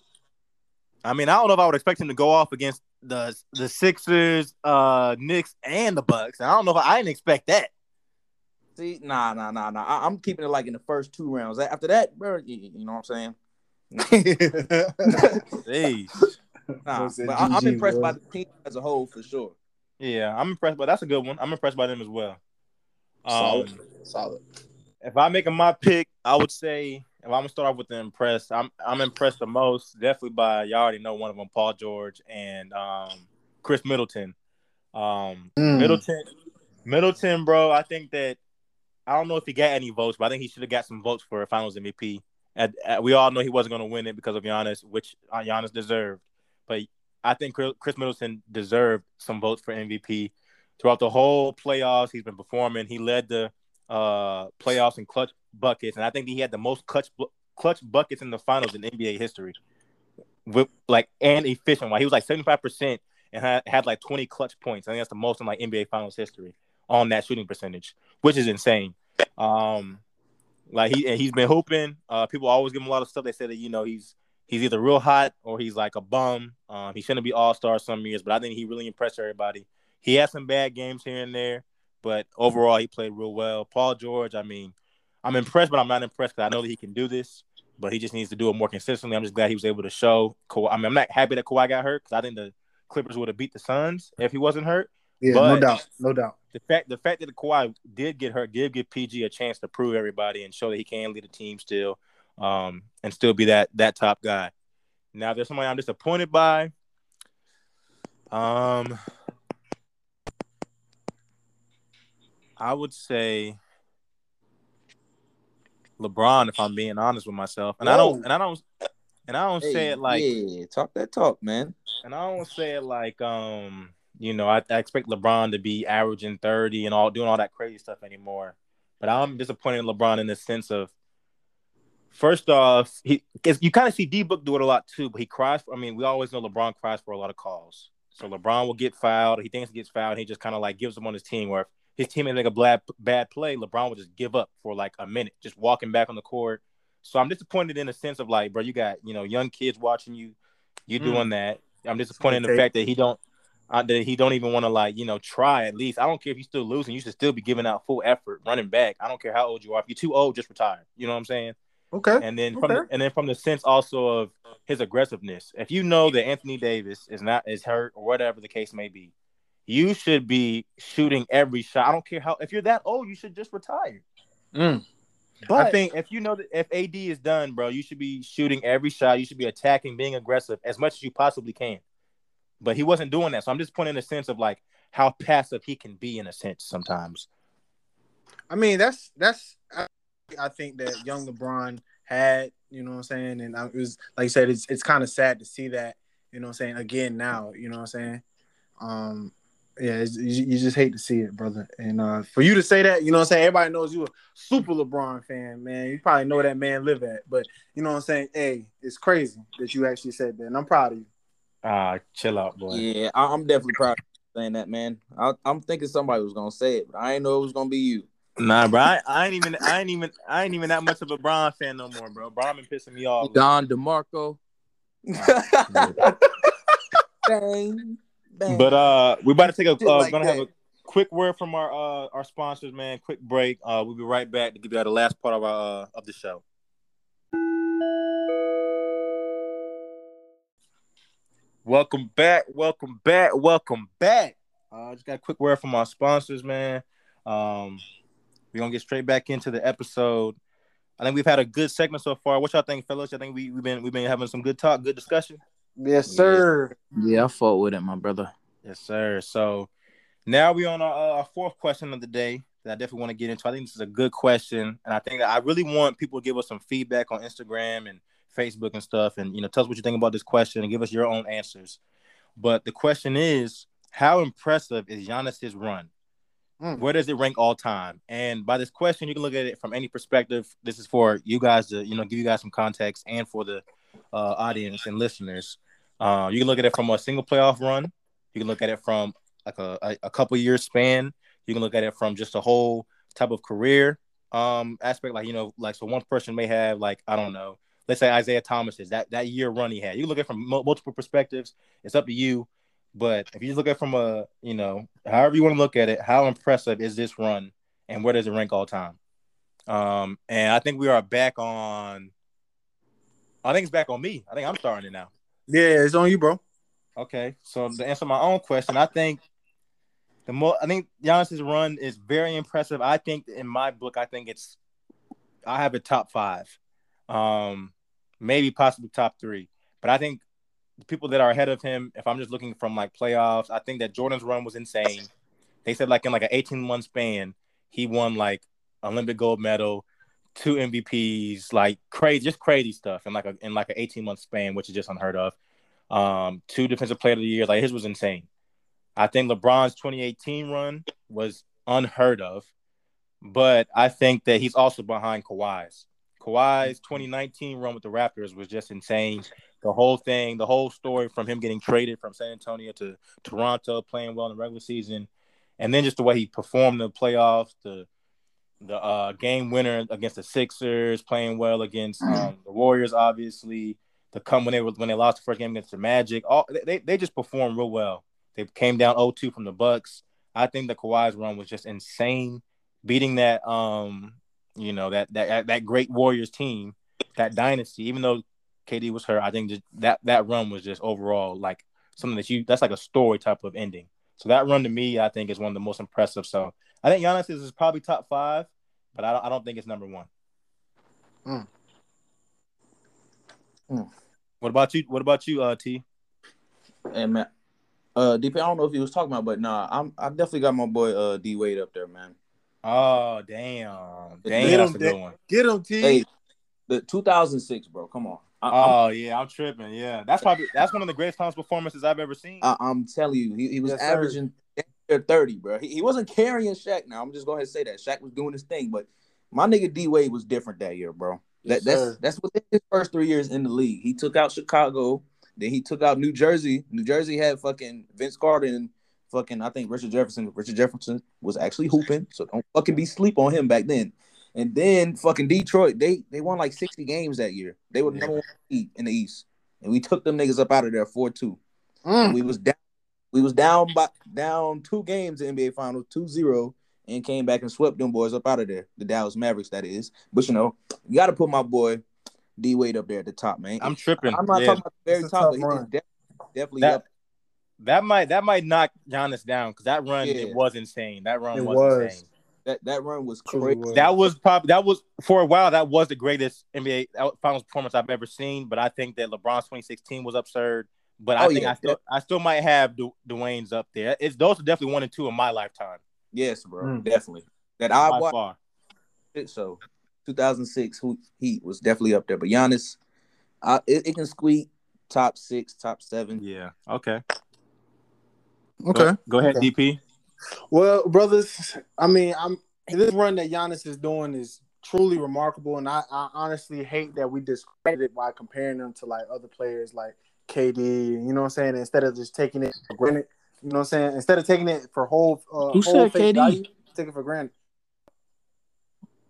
I mean, I don't know if I would expect him to go off against the the Sixers, uh, Knicks, and the Bucks. I don't know if I, I didn't expect that. See, nah, nah, nah, nah. I, am keeping it like in the first two rounds. After that, bro, you, you know what I'm saying? nah, but I, am impressed bro. by the team as a whole for sure. Yeah, I'm impressed, but that's a good one. I'm impressed by them as well. Um, solid, solid. If I make my pick, I would say if I'm gonna start off with the impressed, I'm I'm impressed the most, definitely by y'all already know one of them, Paul George and um, Khris Middleton. Um, mm. Middleton, Middleton, bro. I think that I don't know if he got any votes, but I think he should have got some votes for Finals MVP. At, at, we all know he wasn't going to win it because of Giannis, which uh, Giannis deserved. But I think Khris Middleton deserved some votes for MVP throughout the whole playoffs. He's been performing. He led the uh, playoffs and clutch buckets, and I think he had the most clutch clutch buckets in the finals in NBA history. With like and efficient, like he was like seventy five percent and had, had like twenty clutch points. I think that's the most in like NBA finals history on that shooting percentage, which is insane. Um, like he and he's been hooping. Uh, people always give him a lot of stuff. They say that you know he's he's either real hot or he's like a bum. Um, he shouldn't be all star some years, but I think he really impressed everybody. He had some bad games here and there, but overall he played real well. Paul George, I mean, I'm impressed, but I'm not impressed because I know that he can do this, but he just needs to do it more consistently. I'm just glad he was able to show. Kawhi. I mean, I'm not happy that Kawhi got hurt because I think the Clippers would have beat the Suns if he wasn't hurt. Yeah, but no doubt, no doubt. The fact, the fact that Kawhi did get hurt did give PG a chance to prove everybody and show that he can lead a team still, um, and still be that that top guy. Now, there's somebody I'm disappointed by. Um, I would say LeBron, if I'm being honest with myself. And Whoa. I don't and I don't and I don't hey, say it like yeah, talk that talk, man. And I don't say it like um, you know, I, I expect LeBron to be averaging 30 and all doing all that crazy stuff anymore. But I'm disappointed in LeBron in the sense of first off, he you kind of see D Book do it a lot too, but he cries for I mean, we always know LeBron cries for a lot of calls. So LeBron will get fouled. He thinks he gets fouled. he just kind of like gives them on his team where his teammate make a bad bad play, LeBron would just give up for like a minute, just walking back on the court. So I'm disappointed in the sense of like, bro, you got you know young kids watching you, you mm. doing that. I'm disappointed in the fact that he don't uh, that he don't even want to like you know try at least. I don't care if you're still losing, you should still be giving out full effort, running back. I don't care how old you are. If you're too old, just retire. You know what I'm saying? Okay. And then from the, and then from the sense also of his aggressiveness. If you know that Anthony Davis is not is hurt or whatever the case may be, you should be shooting every shot. I don't care how if you're that old, you should just retire. Mm. But I think if you know that if AD is done, bro, you should be shooting every shot. You should be attacking, being aggressive as much as you possibly can. But he wasn't doing that. So I'm just pointing in a sense of like how passive he can be in a sense sometimes. I mean, that's that's I, I think that young LeBron had, you know what I'm saying? And I, it was like I said, it's it's kind of sad to see that, you know what I'm saying, again now, you know what I'm saying? Um yeah, you, you, just hate to see it, brother. And uh, for you to say that, you know what I'm saying? Everybody knows you a super LeBron fan, man. You probably know that man live at. But you know what I'm saying? Hey, it's crazy that you actually said that. And I'm proud of you. Ah, uh, chill out, boy. Yeah, I- am definitely proud of saying that, man. I- am thinking somebody was gonna say it, but I didn't know it was gonna be you. Nah, bro. I, I, ain't even I ain't even I ain't even that much of a Bron fan no more, bro. Bron been pissing me off. Don DeMarco. But uh, we're about to take a. Uh, like gonna that. have a quick word from our uh our sponsors, man. Quick break. Uh, we'll be right back to give you the last part of our uh, of the show. Welcome back, welcome back, welcome back. Uh, just got a quick word from our sponsors, man. Um, we're gonna get straight back into the episode. I think we've had a good segment so far. What y'all think, fellas? I think we, we've been we've been having some good talk, good discussion. Yes, sir. Yeah, I fought with it, my brother. Yes, sir. So now we're on our, uh, our fourth question of the day that I definitely want to get into. I think this is a good question, and I think that I really want people to give us some feedback on Instagram and Facebook and stuff, and you know, tell us what you think about this question and give us your own answers. But the question is, how impressive is Giannis's run? Mm. Where does it rank all time? And by this question, you can look at it from any perspective. This is for you guys to, you know, give you guys some context and for the uh, audience and listeners. Uh, you can look at it from a single playoff run. You can look at it from like a, a, a couple years span. You can look at it from just a whole type of career um aspect. Like, you know, like so one person may have like, I don't know, let's say Isaiah Thomas is that that year run he had. You look at it from multiple perspectives. It's up to you. But if you look at it from a, you know, however you want to look at it, how impressive is this run and where does it rank all time? Um, and I think we are back on I think it's back on me. I think I'm starting it now. Yeah, it's on you, bro. Okay. So to answer my own question, I think the more I think Giannis's run is very impressive. I think in my book, I think it's I have a top five. Um, maybe possibly top three. But I think the people that are ahead of him, if I'm just looking from like playoffs, I think that Jordan's run was insane. They said like in like an 18 month span, he won like Olympic gold medal, two MVPs, like crazy, just crazy stuff in like a in like an 18 month span, which is just unheard of. Um, two defensive player of the year, like his was insane. I think LeBron's 2018 run was unheard of, but I think that he's also behind Kawhi's. Kawhi's 2019 run with the Raptors was just insane. The whole thing, the whole story from him getting traded from San Antonio to Toronto, playing well in the regular season, and then just the way he performed in the playoffs, the the uh, game winner against the Sixers, playing well against um, the Warriors, obviously. The come when they were when they lost the first game against the Magic, all they, they just performed real well. They came down 0-2 from the Bucks. I think the Kawhi's run was just insane, beating that um you know that that that great Warriors team, that dynasty. Even though KD was hurt, I think just that that run was just overall like something that you that's like a story type of ending. So that run to me, I think, is one of the most impressive. So I think Giannis is probably top five, but I don't, I don't think it's number one. Mm. Mm. What about you? What about you, uh, T? Hey man, uh, DP. I don't know if he was talking about, but nah, I'm I definitely got my boy uh D Wade up there, man. Oh damn, damn, get him, good one. Get him, T. Hey, the 2006, bro. Come on. I, oh I'm, yeah, I'm tripping. Yeah, that's probably that's one of the greatest Thomas performances I've ever seen. I, am telling you, he, he was yes, averaging 30, bro. He, he wasn't carrying Shaq. Now I'm just going to say that Shaq was doing his thing, but my nigga D Wade was different that year, bro. Yes, that, that's that's within his first three years in the league. He took out Chicago, then he took out New Jersey. New Jersey had fucking Vince Carter and fucking I think Richard Jefferson. Richard Jefferson was actually hooping, so don't fucking be sleep on him back then. And then fucking Detroit, they they won like 60 games that year. They were number one in the East. And we took them niggas up out of there 4-2. Mm. We was down we was down by down two games in NBA Finals, 2-0, and came back and swept them boys up out of there. The Dallas Mavericks, that is. But you know, you gotta put my boy D Wade up there at the top, man. I'm tripping. I'm not yeah. talking about the very top, but he's definitely that, up. That might that might knock Giannis down because that run yeah. it was insane. That run it was, was insane. That that run was crazy. That was probably that was for a while. That was the greatest NBA Finals performance I've ever seen. But I think that LeBron's 2016 was absurd. But I oh, think yeah, I still I still might have du- Dwyane's up there. It's those are definitely one and two in my lifetime. Yes, bro, mm. definitely. That I By watched. It, so 2006 Heat was definitely up there. But Giannis, I, it, it can squeak top six, top seven. Yeah. Okay. Okay. Go, go ahead, okay. DP. Well, brothers, I mean, I'm this run that Giannis is doing is truly remarkable, and I, I honestly hate that we discredit it by comparing them to like other players like KD. You know what I'm saying? Instead of just taking it for granted, you know what I'm saying? Instead of taking it for whole, uh, who whole said KD? Value, take it for granted.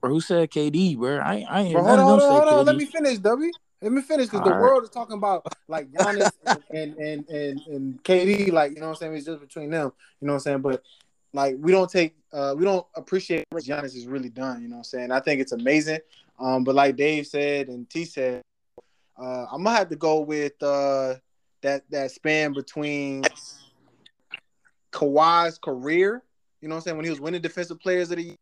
Or who said KD, bro? I, I ain't bro, hold on, hold on, hold on. Let me finish, W. Let me finish because the right. world is talking about like Giannis and, and, and and KD, like you know what I'm saying. It's just between them, you know what I'm saying. But like we don't take, uh, we don't appreciate what Giannis has really done. You know what I'm saying. I think it's amazing. Um, but like Dave said and T said, uh, I'm gonna have to go with uh, that that span between Kawhi's career. You know what I'm saying when he was winning Defensive Players of the Year,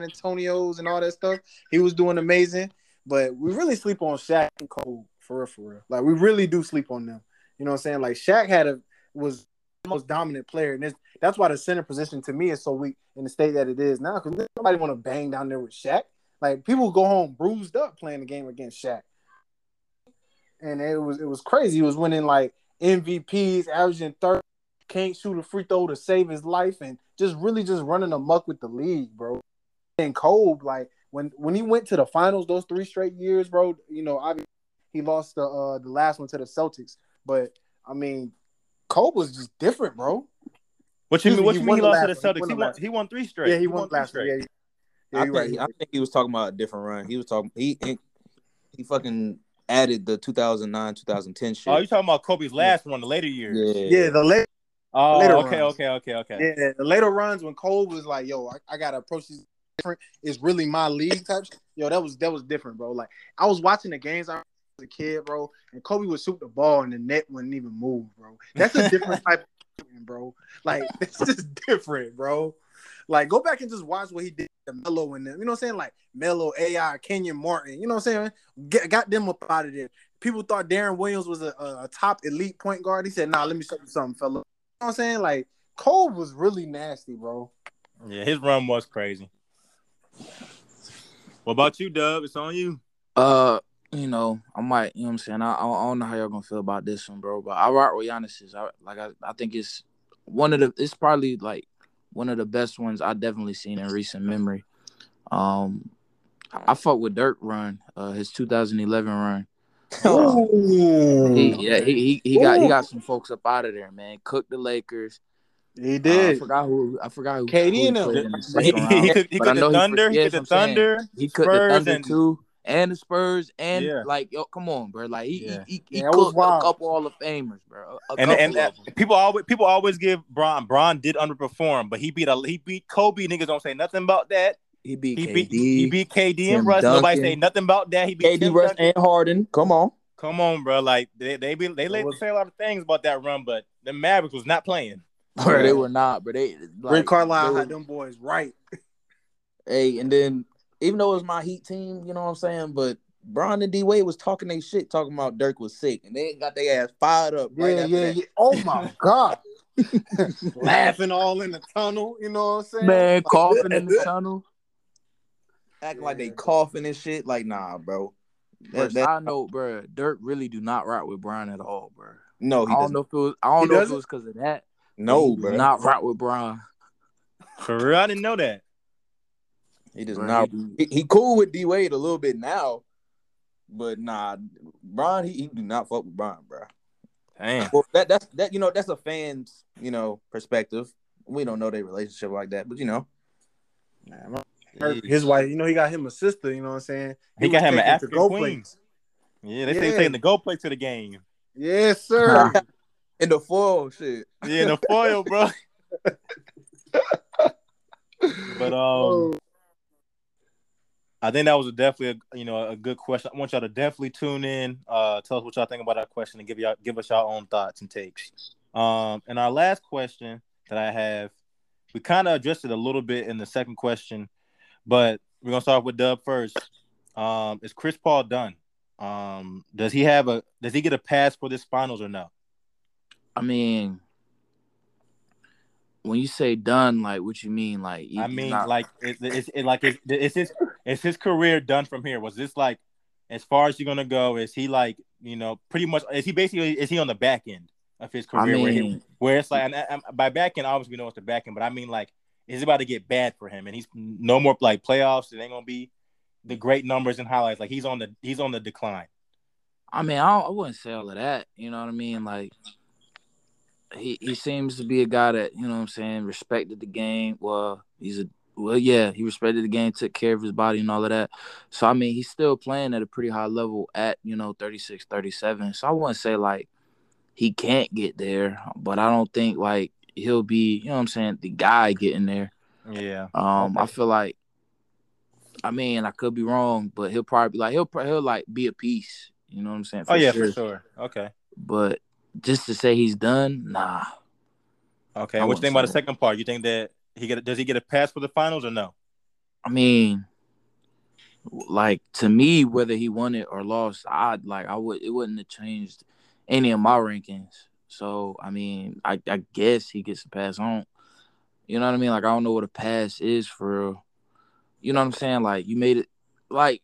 Antonio's and all that stuff. He was doing amazing. But we really sleep on Shaq and Cole for real, for real. Like we really do sleep on them. You know what I'm saying? Like Shaq had a was the most dominant player, and that's why the center position to me is so weak in the state that it is now. Because nobody want to bang down there with Shaq. Like people go home bruised up playing the game against Shaq, and it was it was crazy. He was winning like MVPs, averaging 30, can't shoot a free throw to save his life, and just really just running amuck with the league, bro. And Kobe, like when when he went to the finals those three straight years, bro. You know, obviously he lost the uh, the last one to the Celtics, but I mean, Kobe was just different, bro. What you mean? What you mean? He lost to the Celtics. He won. He won three straight. Yeah, he, he won, won last straight. Yeah, yeah, I think, right. I think he was talking about a different run. He was talking. He he fucking added the 2009 2010 shit. Oh, you talking about Kobe's last yeah. one, the later years? Yeah, yeah the late. Oh, later okay, runs. okay, okay, okay. Yeah, the later runs when Kobe was like, "Yo, I, I gotta approach this different. It's really my league type." Yo, that was that was different, bro. Like I was watching the games I was a kid, bro, and Kobe would shoot the ball and the net wouldn't even move, bro. That's a different type, of bro. Like it's just different, bro. Like go back and just watch what he did to Melo and them. You know what I'm saying? Like Melo, AI, Kenyon Martin. You know what I'm saying? Get, got them up out of there. People thought Deron Williams was a, a, a top elite point guard. He said, "Nah, let me show you something, fella." You know what I'm saying? Like Cole was really nasty, bro. Yeah, his run was crazy. What about you, Dub? It's on you. Uh, you know, I might, you know what I'm saying? I, I don't know how y'all gonna feel about this one, bro. But I rock with Giannis. I like I, I think it's one of the it's probably like one of the best ones I definitely seen in recent memory. Um, I fought with Dirk run, uh, his 2011 run. he, yeah, he he, he got he got some folks up out of there, man. Cook the Lakers. He did. Uh, I forgot who. I forgot who. KD and him. He, he, he, he cooked the Thunder. He cooked the Thunder. He cooked the Thunder too and the Spurs and yeah. like yo, come on, bro. Like he yeah. he, he, he yeah, cooked a couple Hall of Famers, bro. And and, and people always people always give Bron. Bron did underperform, but he beat a he beat Kobe. Niggas don't say nothing about that. He beat he KD, beat he beat KD Tim and Russ. Duncan, Nobody say nothing about that. He beat KD, Russ, and Harden. Come on, come on, bro. Like they they be they let say a lot of things about that run, but the Mavericks was not playing. Bro, they were not, but they like, Rick Carlisle had them boys right. Hey, and then even though it was my Heat team, you know what I'm saying, but Bron and D Wade was talking their shit, talking about Dirk was sick, and they got their ass fired up. Right yeah, yeah, yeah. Oh my god, laughing all in the tunnel. You know what I'm saying? Man, coughing in the tunnel, acting yeah. like they coughing and shit. Like, nah, bro. That, that, I know, bro. Dirk really do not rock with Bron at all, bro. No, I don't know if it was. I don't he know doesn't? if it was because of that. No, bro. Not rock with Bron. For real, I didn't know that. He does bro, not. He, he cool with D Wade a little bit now, but nah, Bron, he, he do not fuck with Bron, bro. Damn. Well, that that's that you know that's a fan's you know perspective. We don't know their relationship like that, but you know. his wife, you know, he got him a sister. You know what I'm saying? He, he got him an African queen. Yeah, they yeah. say he's taking the go play to the game. Yes, sir. in the foil, shit. Yeah, in the foil, bro. but um, oh. I think that was a definitely a you know a good question. I want y'all to definitely tune in. Uh, tell us what y'all think about that question and give y'all give us y'all own thoughts and takes. Um, and our last question that I have, we kind of addressed it a little bit in the second question, but we're gonna start with Dub first. Um, is Chris Paul done? Um, does he have a does he get a pass for this finals or no? I mean, when you say done, like what you mean? Like I mean, not... like it's it's it, like it's, it's his is his career done from here? Was this like as far as you're gonna go? Is he like you know pretty much? Is he basically is he on the back end of his career I mean, where, he, where it's like and, and by back end obviously we know it's the back end, but I mean like it's about to get bad for him and he's no more like playoffs. It ain't gonna be the great numbers and highlights. Like he's on the he's on the decline. I mean, I, I wouldn't say all of that. You know what I mean? Like he he seems to be a guy that you know what I'm saying respected the game. Well, he's a well, yeah, he respected the game, took care of his body and all of that. So I mean, he's still playing at a pretty high level at you know 36, 37. So I wouldn't say like he can't get there, but I don't think like he'll be you know what I'm saying the guy getting there. Yeah. Um, okay. I feel like. I mean, I could be wrong, but he'll probably like he'll he'll like be a piece. You know what I'm saying? Oh yeah, sure. for sure. Okay. But just to say he's done, nah. Okay. what you think about the second part? You think that he get does he get a pass for the finals or no? I mean, like to me, whether he won it or lost, I like I would it wouldn't have changed any of my rankings. So I mean, I, I guess he gets a pass on. You know what I mean? Like I don't know what a pass is for. You know what I'm saying? Like you made it. Like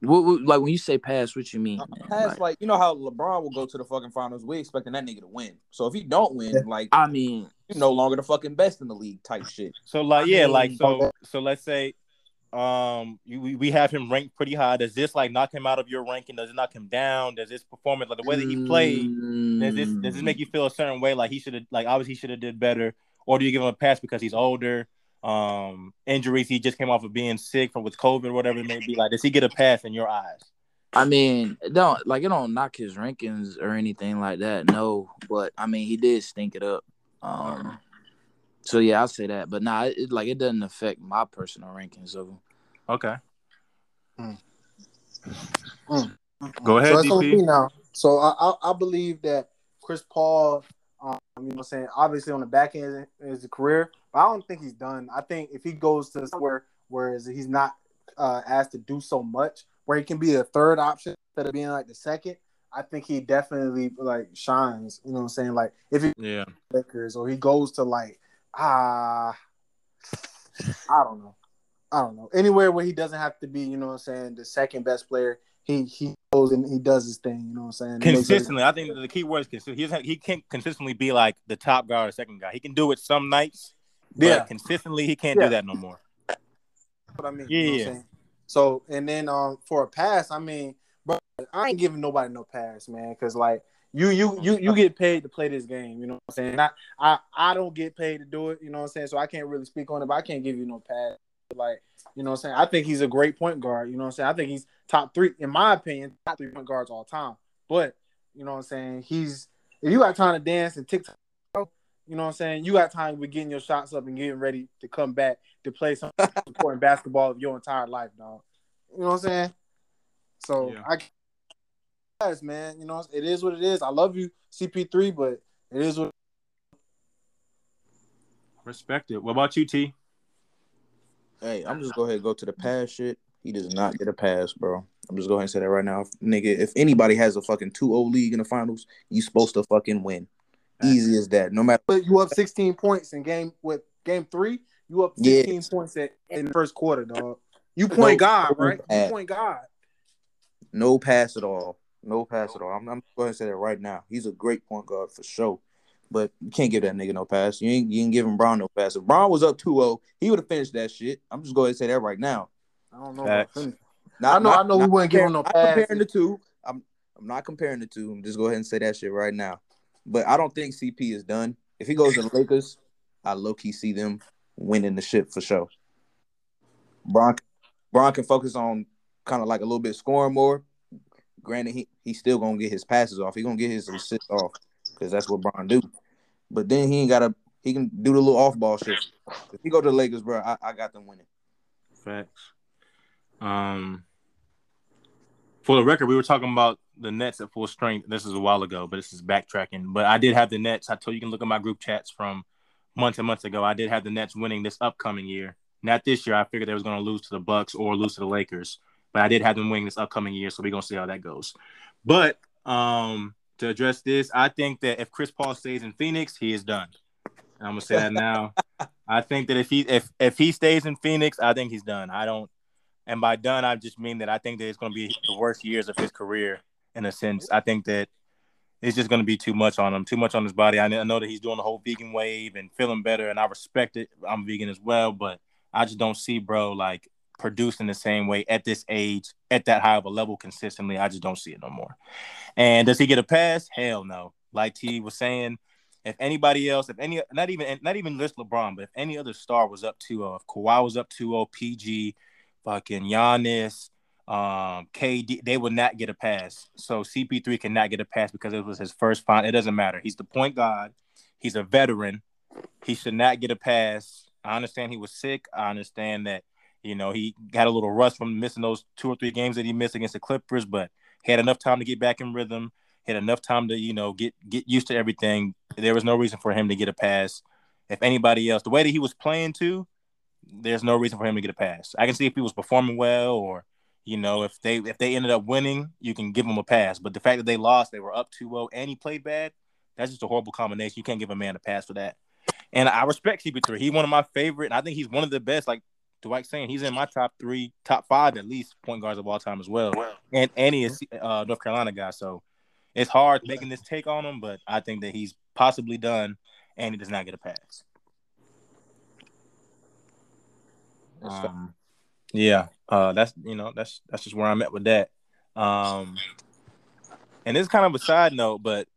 What, what, like when you say pass, what you mean? Pass, like, like, you know how LeBron will go to the fucking finals. We expecting that nigga to win. So if he don't win, like I mean, you're no longer the fucking best in the league type shit. So like, yeah, mean, like so. So let's say, um, you, we we have him ranked pretty high. Does this like knock him out of your ranking? Does it knock him down? Does this performance, like the way that he played, does this does this make you feel a certain way? Like he should have, like obviously he should have did better, or do you give him a pass because he's older? um injuries he just came off of being sick from with COVID or whatever it may be. Like, does he get a pass in your eyes? I mean, don't like it don't knock his rankings or anything like that. No, but I mean he did stink it up. Um so yeah, I'll say that. But nah, it, like it doesn't affect my personal rankings of them. Okay. Mm. Mm. Go ahead, so DP. now. So I, I, I believe that Chris Paul, um, you know, what I'm saying obviously on the back end is a career, but I don't think he's done. I think if he goes to somewhere where he's not uh, asked to do so much, where he can be a third option instead of being like the second, I think he definitely like shines. You know what I'm saying? Like if he yeah Lakers or he goes to like ah, I don't know, I don't know anywhere where he doesn't have to be. You know what I'm saying? The second best player. He he goes and he does his thing. You know what I'm saying? Consistently, I think the key word is consistent. He he can't consistently be like the top guy or the second guy. He can do it some nights yeah. consistently, he can't yeah. do that no more. What I mean, yeah. You know so and then um for a pass, I mean, I ain't giving nobody no pass, man, because like you you you you get paid to play this game. You know what I'm saying? I I I don't get paid to do it. You know what I'm saying? So I can't really speak on it, but I can't give you no pass. Like you know what I'm saying? I think he's a great point guard. You know what I'm saying? I think he's top three in my opinion, top three point guards all time. But you know what I'm saying? He's if you got time to dance and TikTok you know what I'm saying? You got time with getting your shots up and getting ready to come back to play some important basketball of your entire life, dog. You know what I'm saying? So yeah. I guess, man, you know, it is what it is. I love you, CP3, but it is what Respect it. What about you, T? Hey, I'm just go ahead and go to the pass shit. He does not get a pass, bro. I'm just going to say that right now. Nigga, if anybody has a fucking 2-0 league in the finals, you supposed to fucking win. Easy as that. No matter But you up 16 points in game with game three, you up 16 yeah. points at, in the first quarter, dog. You point no, God, right? You point God. No pass at all. No pass at all. I'm, I'm going to say that right now. He's a great point guard for sure. But you can't give that nigga no pass. You ain't you ain't giving Bron no pass. If Bron was up 2-0, he would have finished that shit. I'm just going to say that right now. I don't know. Not, I know. Not, I know we wouldn't give him no pass. Comparing the two, I'm I'm not comparing the two. I'm just go ahead and say that shit right now. But I don't think CP is done. If he goes to the Lakers, I low key see them winning the ship for sure. Bron, Bron can focus on kind of like a little bit scoring more. Granted, he he's still gonna get his passes off. He's gonna get his assists off because that's what Bron do. But then he ain't gotta. He can do the little off ball shit. If he go to the Lakers, bro, I, I got them winning. Facts. Um, for the record, we were talking about the Nets at full strength. This is a while ago, but this is backtracking. But I did have the Nets. I told you, you can look at my group chats from months and months ago. I did have the Nets winning this upcoming year. Not this year. I figured they was going to lose to the Bucks or lose to the Lakers. But I did have them winning this upcoming year, so we're gonna see how that goes. But um, to address this, I think that if Chris Paul stays in Phoenix, he is done. And I'm gonna say that now. I think that if he if if he stays in Phoenix, I think he's done. I don't and by done, I just mean that I think that it's going to be the worst years of his career in a sense. I think that it's just going to be too much on him, too much on his body. I know that he's doing the whole vegan wave and feeling better, and I respect it. I'm vegan as well, but I just don't see bro like producing the same way at this age, at that high of a level consistently. I just don't see it no more. And does he get a pass? Hell no. Like T was saying, if anybody else, if any, not even not even list LeBron, but if any other star was up to, uh, if Kawhi was up to, oh, PG, fucking Giannis, um, KD, they would not get a pass. So CP3 cannot get a pass because it was his first final. It doesn't matter. He's the point guard. He's a veteran. He should not get a pass. I understand he was sick. I understand that, you know, he got a little rust from missing those two or three games that he missed against the Clippers, but he had enough time to get back in rhythm. Had enough time to, you know, get get used to everything. There was no reason for him to get a pass. If anybody else, the way that he was playing too, there's no reason for him to get a pass. I can see if he was performing well or you know, if they if they ended up winning, you can give them a pass. But the fact that they lost, they were up 2-0 and he played bad, that's just a horrible combination. You can't give a man a pass for that. And I respect CP3. He's one of my favorite, and I think he's one of the best, like Dwight saying he's in my top three, top five at least point guards of all time as well, and and he is uh, North Carolina guy. So it's hard making this take on him, but I think that he's possibly done, and he does not get a pass. Um, yeah, uh, that's you know that's that's just where I'm at with that. Um, and this is kind of a side note, but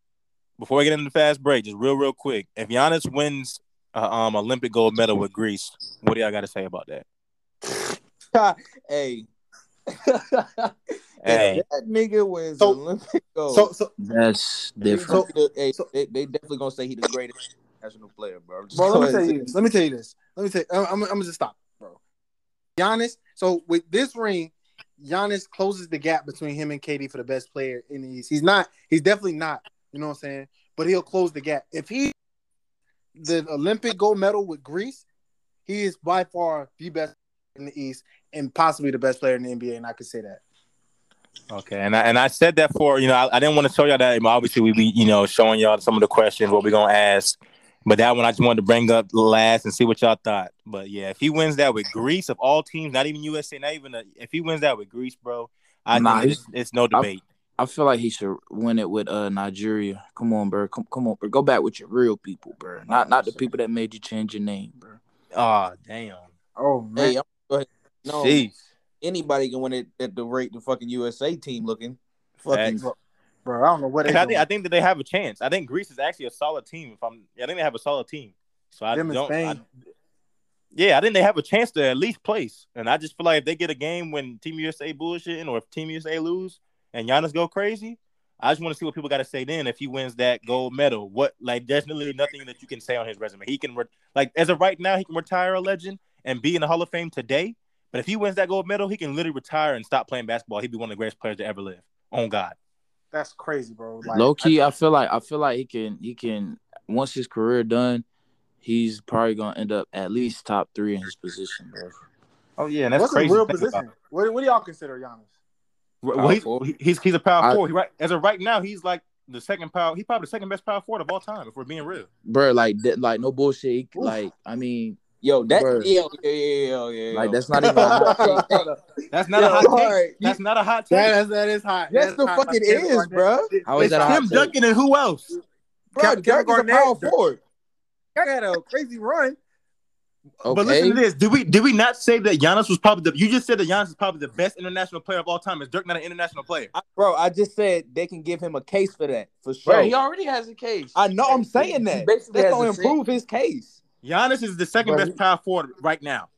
before we get into the fast break, just real real quick, if Giannis wins uh, um Olympic gold medal with Greece, what do y'all got to say about that? hey. Hey, that nigga wins So- Olympic gold. So, so, That's different. definitely- hey, so- they, they definitely gonna say he the greatest national player, bro. Just bro, let me tell you this. Let me tell you this. Let me tell. You, I'm, I'm, I'm gonna just stop, bro. Giannis. So with this ring, Giannis closes the gap between him and KD for the best player in the East. He's not. He's definitely not. You know what I'm saying? But he'll close the gap if he the Olympic gold medal with Greece. He is by far the best in the East and possibly the best player in the NBA, and I could say that. Okay, and I, and I said that for you know I, I didn't want to show y'all that. Obviously, we be you know showing y'all some of the questions what we're gonna ask. But that one I just wanted to bring up last and see what y'all thought. But yeah, if he wins that with Greece of all teams, not even USA, not even a, if he wins that with Greece, bro, I Nah, it's, it's no debate. I feel like he should win it with uh Nigeria. Come on, bro. Come, come on, bro. Go back with your real people, bro. Not not the people that made you change your name, bro. Oh damn, Oh man. Hey, I'm go ahead. No, jeez, anybody can win it at the rate the fucking USA team looking. Fucking Facts. bro, I don't know what I think, I think that they have a chance. I think Greece is actually a solid team. If I'm, I think they have a solid team. So I Them don't. Spain. I, yeah, I think they have a chance to at least place. And I just feel like if they get a game when Team USA bullshitting or if Team USA lose and Giannis go crazy, I just want to see what people got to say then if he wins that gold medal. What like there's literally nothing that you can say on his resume. He can re- like as of right now he can retire a legend and be in the Hall of Fame today. But if he wins that gold medal, he can literally retire and stop playing basketball. He'd be one of the greatest players to ever live. On God. That's crazy, bro. Like, Low key, I, feel like I feel like he can he can once his career done, he's probably gonna end up at least top three in his position, bro. Oh yeah, and that's what's crazy. his real to think about. position? What, what do y'all consider Giannis? Well, he's, he's he's a power I- forward. He right as of right now, he's like the second power. He's probably the second best power forward of all time. If we're being real, Bro, like that, like no bullshit. Oof. like I mean, yo, that Bro. yo, yeah, yeah, yeah, yeah, like that's not even. a hot take. that's not Yo, a hot take. alright. That's not a hot take. That is, that is hot. Yes, That's the hot. fuck Like it Kevin is, bro. How is it's that hot Tim? Duncan and who else? Bro, Kevin Dirk is a Garnett- power forward. Dirk had a crazy run. Okay. But listen to this: Did we did we not say that Giannis was probably the? You just said that Giannis is probably the best international player of all time. Is Dirk not an international player? I- bro, I just said they can give him a case for that for sure. Bro, he already has a case. I know I'm saying that. basically That's gonna the same- improve his case. Giannis is the second Bro, best power forward right now.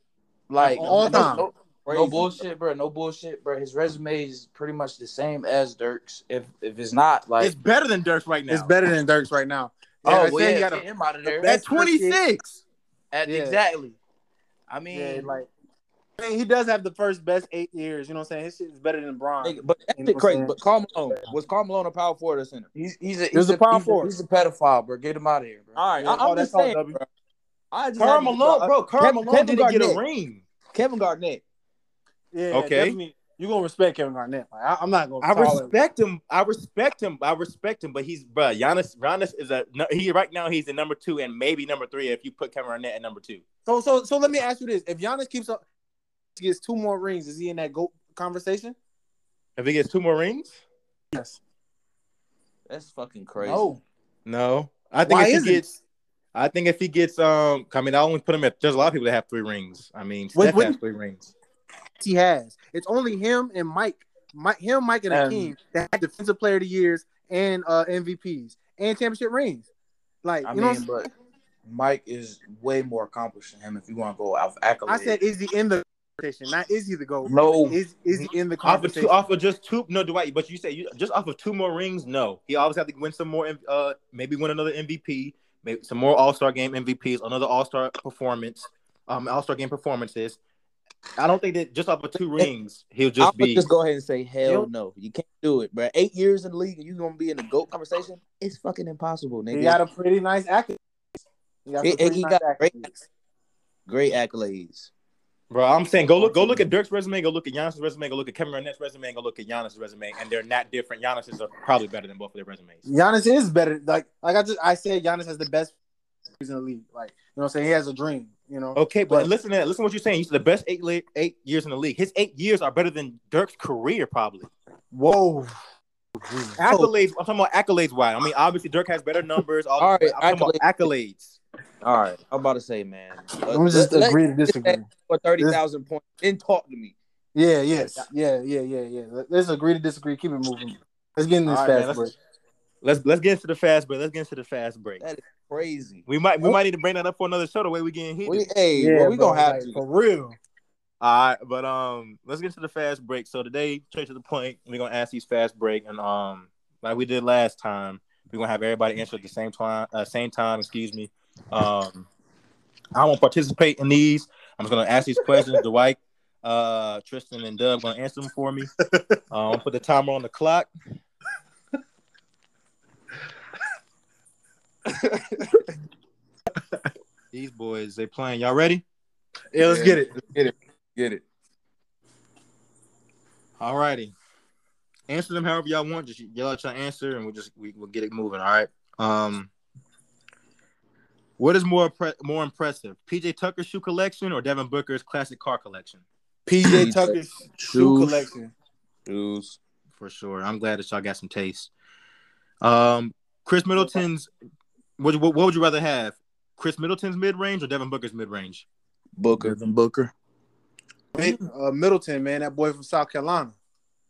Like All no, time. no, no Crazy. bullshit, bro. No bullshit, bro. His resume is pretty much the same as Dirk's. If if it's not like, it's better than Dirk's right now. It's better than Dirk's right now. oh I well, yeah, he got get a, him out of there. At 26. At, yeah. Exactly. I mean, yeah, like. I mean, he does have the first best eight years. You know what I'm saying? His shit is better than Bron. Nigga, But that You know shit what crazy. I'm But Karl Malone was Karl Malone a power forward or center? he's he's a He was he's a power he's forward. He's a pedophile, bro. Get him out of here, bro. All right, Yeah, I, oh, am just that's all, saying. W. Bro. I just Karl Malone, bro. Karl Kevin- Malone Kevin didn't get a ring. Kevin Garnett. Yeah, Okay. definitely. You gonna respect Kevin Garnett? Like, I, I'm not gonna. I respect him. I respect him. I respect him. But he's, bro. Giannis. Giannis is a he right now. He's the number two and maybe number three if you put Kevin Garnett at number two. So, so, so let me ask you this: If Giannis keeps up, gets two more rings, is he in that goat conversation? If he gets two more rings, Yes. That's fucking crazy. No. no. I think Why if he isn't? gets, I think if he gets, um, I mean, I only put him at. There's a lot of people that have three rings. I mean, What- Steph what- has three rings. He has. It's only him and Mike, Mike, him, Mike, and Um, Akeem that had defensive player of the years and uh MVPs and championship rings. Like, I you know, mean, but Mike is way more accomplished than him. If you want to go off accolades, I said, is he in the conversation? Not is he the goal? no. Is is he in the Off of two, conversation? off of just two. No, Dwight. But you say you just off of two more rings. No, he always have to win some more. Uh, maybe win another MVP. Maybe some more All Star Game MVPs. Another All Star performance. Um, All Star Game performances. I don't think that just off of two rings he'll I'm just gonna be. just go ahead and say hell Yo. no. You can't do it, bro. Eight years in the league and you gonna be in the goat conversation? It's fucking impossible, nigga. He got a pretty nice accolade. He got, He- he nice got great- accolades. Great accolades. Bro, I'm saying go look, go look at Dirk's resume, go look at Giannis' resume, go look at Kevin Garnett's resume, and go look at Giannis' resume, and they're not different. Giannis is probably better than both of their resumes. Giannis is better. Like like I just I said, Giannis has the best in the league. Like you know, what I'm saying he has a dream. You know. Okay, but, but listen to that. Listen to what you're saying. He's the best eight eight years in the league. His eight years are better than Dirk's career, probably. Whoa. Accolades. I'm talking about accolades. Why? I mean, obviously Dirk has better numbers. All, all right, I'm talking accolades. about accolades. All right, I'm about to say, man. Let me just let, agree to disagree. For thirty thousand points, and talk to me. Yeah, yes, yeah, yeah, yeah, yeah. Let's agree to disagree. Keep it moving. Let's get in this right, fast man, break. Let's let's get into the fast break. Let's get into the fast break. That is crazy. We might we might need to bring that up for another show. The way we getting heated. We, hey, yeah, well, we bro, gonna have like, to for real. All right, but um, let's get to the fast break. So today, straight to the point, we're gonna ask these fast break, and um, like we did last time, we're gonna have everybody answer at the same time. Uh, same time, excuse me. Um, I won't participate in these. I'm just gonna ask these questions. Dwight, uh, Tristan, and Doug gonna answer them for me. Um, put the timer on the clock. these boys, they playing. Y'all ready? Yeah, let's yeah, get it. Let's get it. Get it. All righty. Answer them however y'all want. Just yell out your answer, and we'll just we, will get it moving. All right. Um, what is more more impressive, PJ Tucker's shoe collection or Devin Booker's classic car collection? PJ Tucker's shoe collection. Shoes. For sure. I'm glad that y'all got some taste. Um, Khris Middleton's. What, what, what would you rather have? Khris Middleton's mid range or Devin Booker's mid range? Booker. Devin Booker. Hey, uh, Middleton, man, that boy from South Carolina.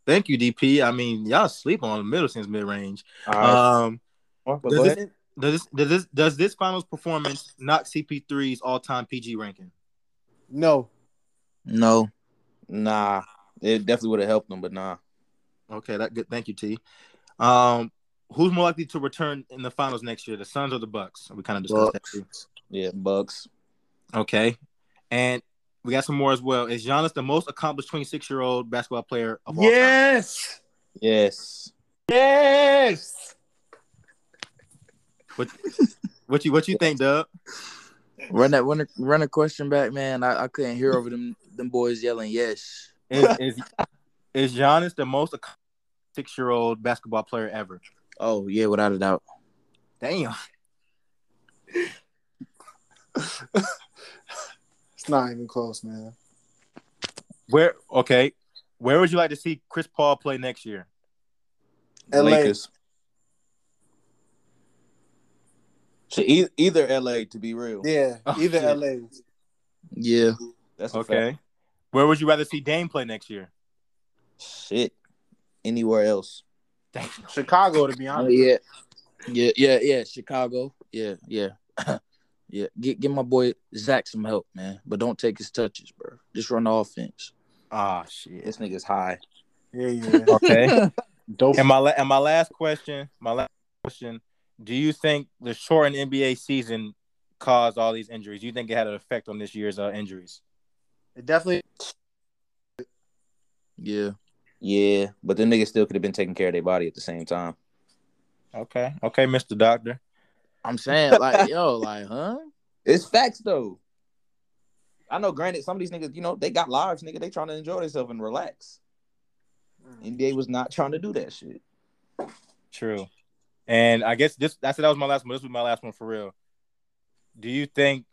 Thank you, DP. I mean, y'all sleep on Middleton's mid range. Right. Um, does this, does this, does this does this finals performance knock CP3's all time PG ranking? No. No. Nah. It definitely would have helped them, but nah. Okay, that good. Thank you, T. Um, who's more likely to return in the finals next year, the Suns or the Bucks? We kind of discussed Bucks. that too. Yeah, Bucks. Okay, and we got some more as well. Is Giannis the most accomplished 26 year old basketball player of all yes. time? Yes. Yes. What what you what you think, Doug? Run that run a, run a question back, man. I, I couldn't hear over them them boys yelling yes. Is is, is Giannis the most six year old basketball player ever? Oh yeah, without a doubt. Damn. it's not even close, man. Where okay, where would you like to see Chris Paul play next year? LA. Lakers. So e- either LA to be real. Yeah, oh, either shit. LA. Yeah, that's okay. Fact. Where would you rather see Dame play next year? Shit, anywhere else. Chicago, to be honest. yeah, yeah, yeah, yeah. Chicago. Yeah, yeah, yeah. Get get my boy Zach some help, man. But don't take his touches, bro. Just run the offense. Ah, oh, shit. This nigga's high. Yeah, yeah. Okay. and my and my last question, my last question do you think the shortened NBA season caused all these injuries? Do you think it had an effect on this year's uh, injuries? It definitely. Yeah. Yeah, but the niggas still could have been taking care of their body at the same time. Okay, okay, Mister Doctor. I'm saying, like, yo, like, huh? It's facts though. I know. Granted, some of these niggas, you know, they got lives, nigga. They trying to enjoy themselves and relax. Mm. NBA was not trying to do that shit. True. And I guess this I said that was my last one. This was my last one for real. Do you think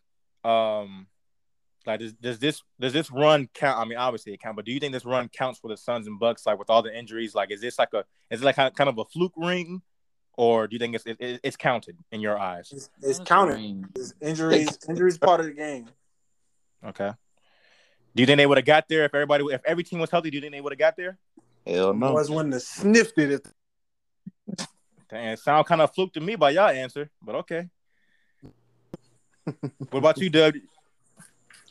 um like does, does this does this run count? I mean, obviously it count, but do you think this run counts for the Suns and Bucks? Like with all the injuries, like is this like a is it like kind of a fluke ring, or do you think it's it, it's counted in your eyes? It's, it's counted. It's injuries injuries part of the game. Okay. Do you think they would have got there if everybody if every team was healthy? Do you think they would have got there? Hell no. Was wouldn't have sniffed it if Damn, sound kind of fluke to me by y'all answer, but okay. what about you, Doug?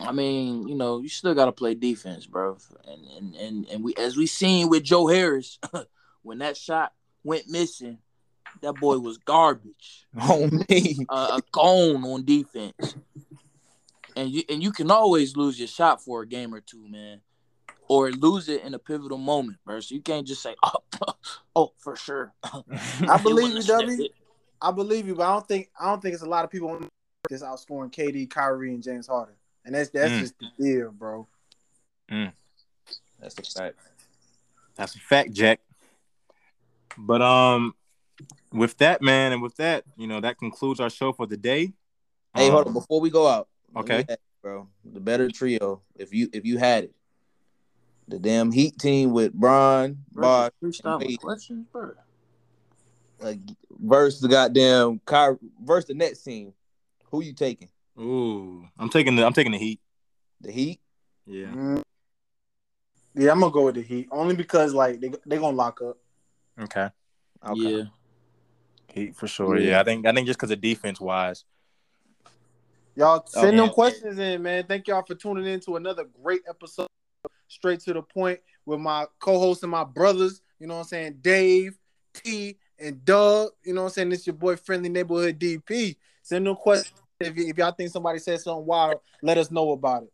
I mean, you know, you still gotta play defense, bro. And and and, and we as we seen with Joe Harris, when that shot went missing, that boy was garbage. On me. Uh, a cone on defense. And you and you can always lose your shot for a game or two, man or lose it in a pivotal moment, bro. So you can't just say, "Oh, oh for sure." I believe you, W. I believe you, but I don't think I don't think it's a lot of people on this outscoring KD, Kyrie, and James Harden, and that's that's mm. just the deal, bro. Mm. That's a fact. That's a fact, Jack. But um, with that, man, and with that, you know, that concludes our show for the day. Hey, um, hold on before we go out. Okay. Let bro. The better trio. If you if you had it, the damn Heat team with Bron, Bosh, questions, bro. Uh, versus the goddamn Ky- versus the Nets team. Who you taking? Ooh, I'm taking the I'm taking the Heat. The Heat. Yeah. Mm. Yeah, I'm gonna go with the Heat only because like they they gonna lock up. Okay. okay. Yeah. Heat for sure. Yeah, yeah I think I think just because of defense wise. Y'all send oh, them questions in, man. Thank y'all for tuning in to another great episode. Straight to the point with my co-host and my brothers. You know what I'm saying? Dave, T, and Doug. You know what I'm saying? This your boy, friendly neighborhood DP. Send them questions if, if y'all think somebody said something wild. Let us know about it.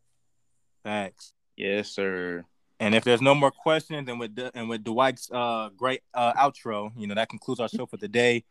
Thanks. Yes, sir. And if there's no more questions, and with the, and with Dwight's uh, great uh, outro, you know that concludes our show for the day.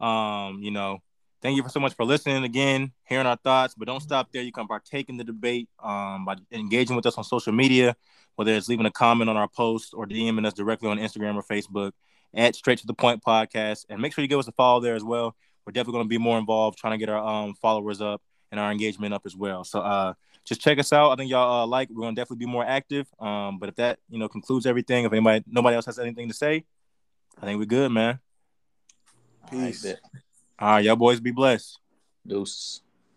Um, you know, thank you for so much for listening again, hearing our thoughts. But don't stop there. You can partake in the debate um, by engaging with us on social media, whether it's leaving a comment on our post or DMing us directly on Instagram or Facebook at Straight to the Point Podcast. And make sure you give us a follow there as well. We're definitely going to be more involved, trying to get our um, followers up and our engagement up as well. So uh, just check us out. I think y'all uh, like. We're going to definitely be more active. Um, but if that you know concludes everything, if anybody nobody else has anything to say, I think we're good, man. Peace. All right, y'all boys be blessed. Deuces.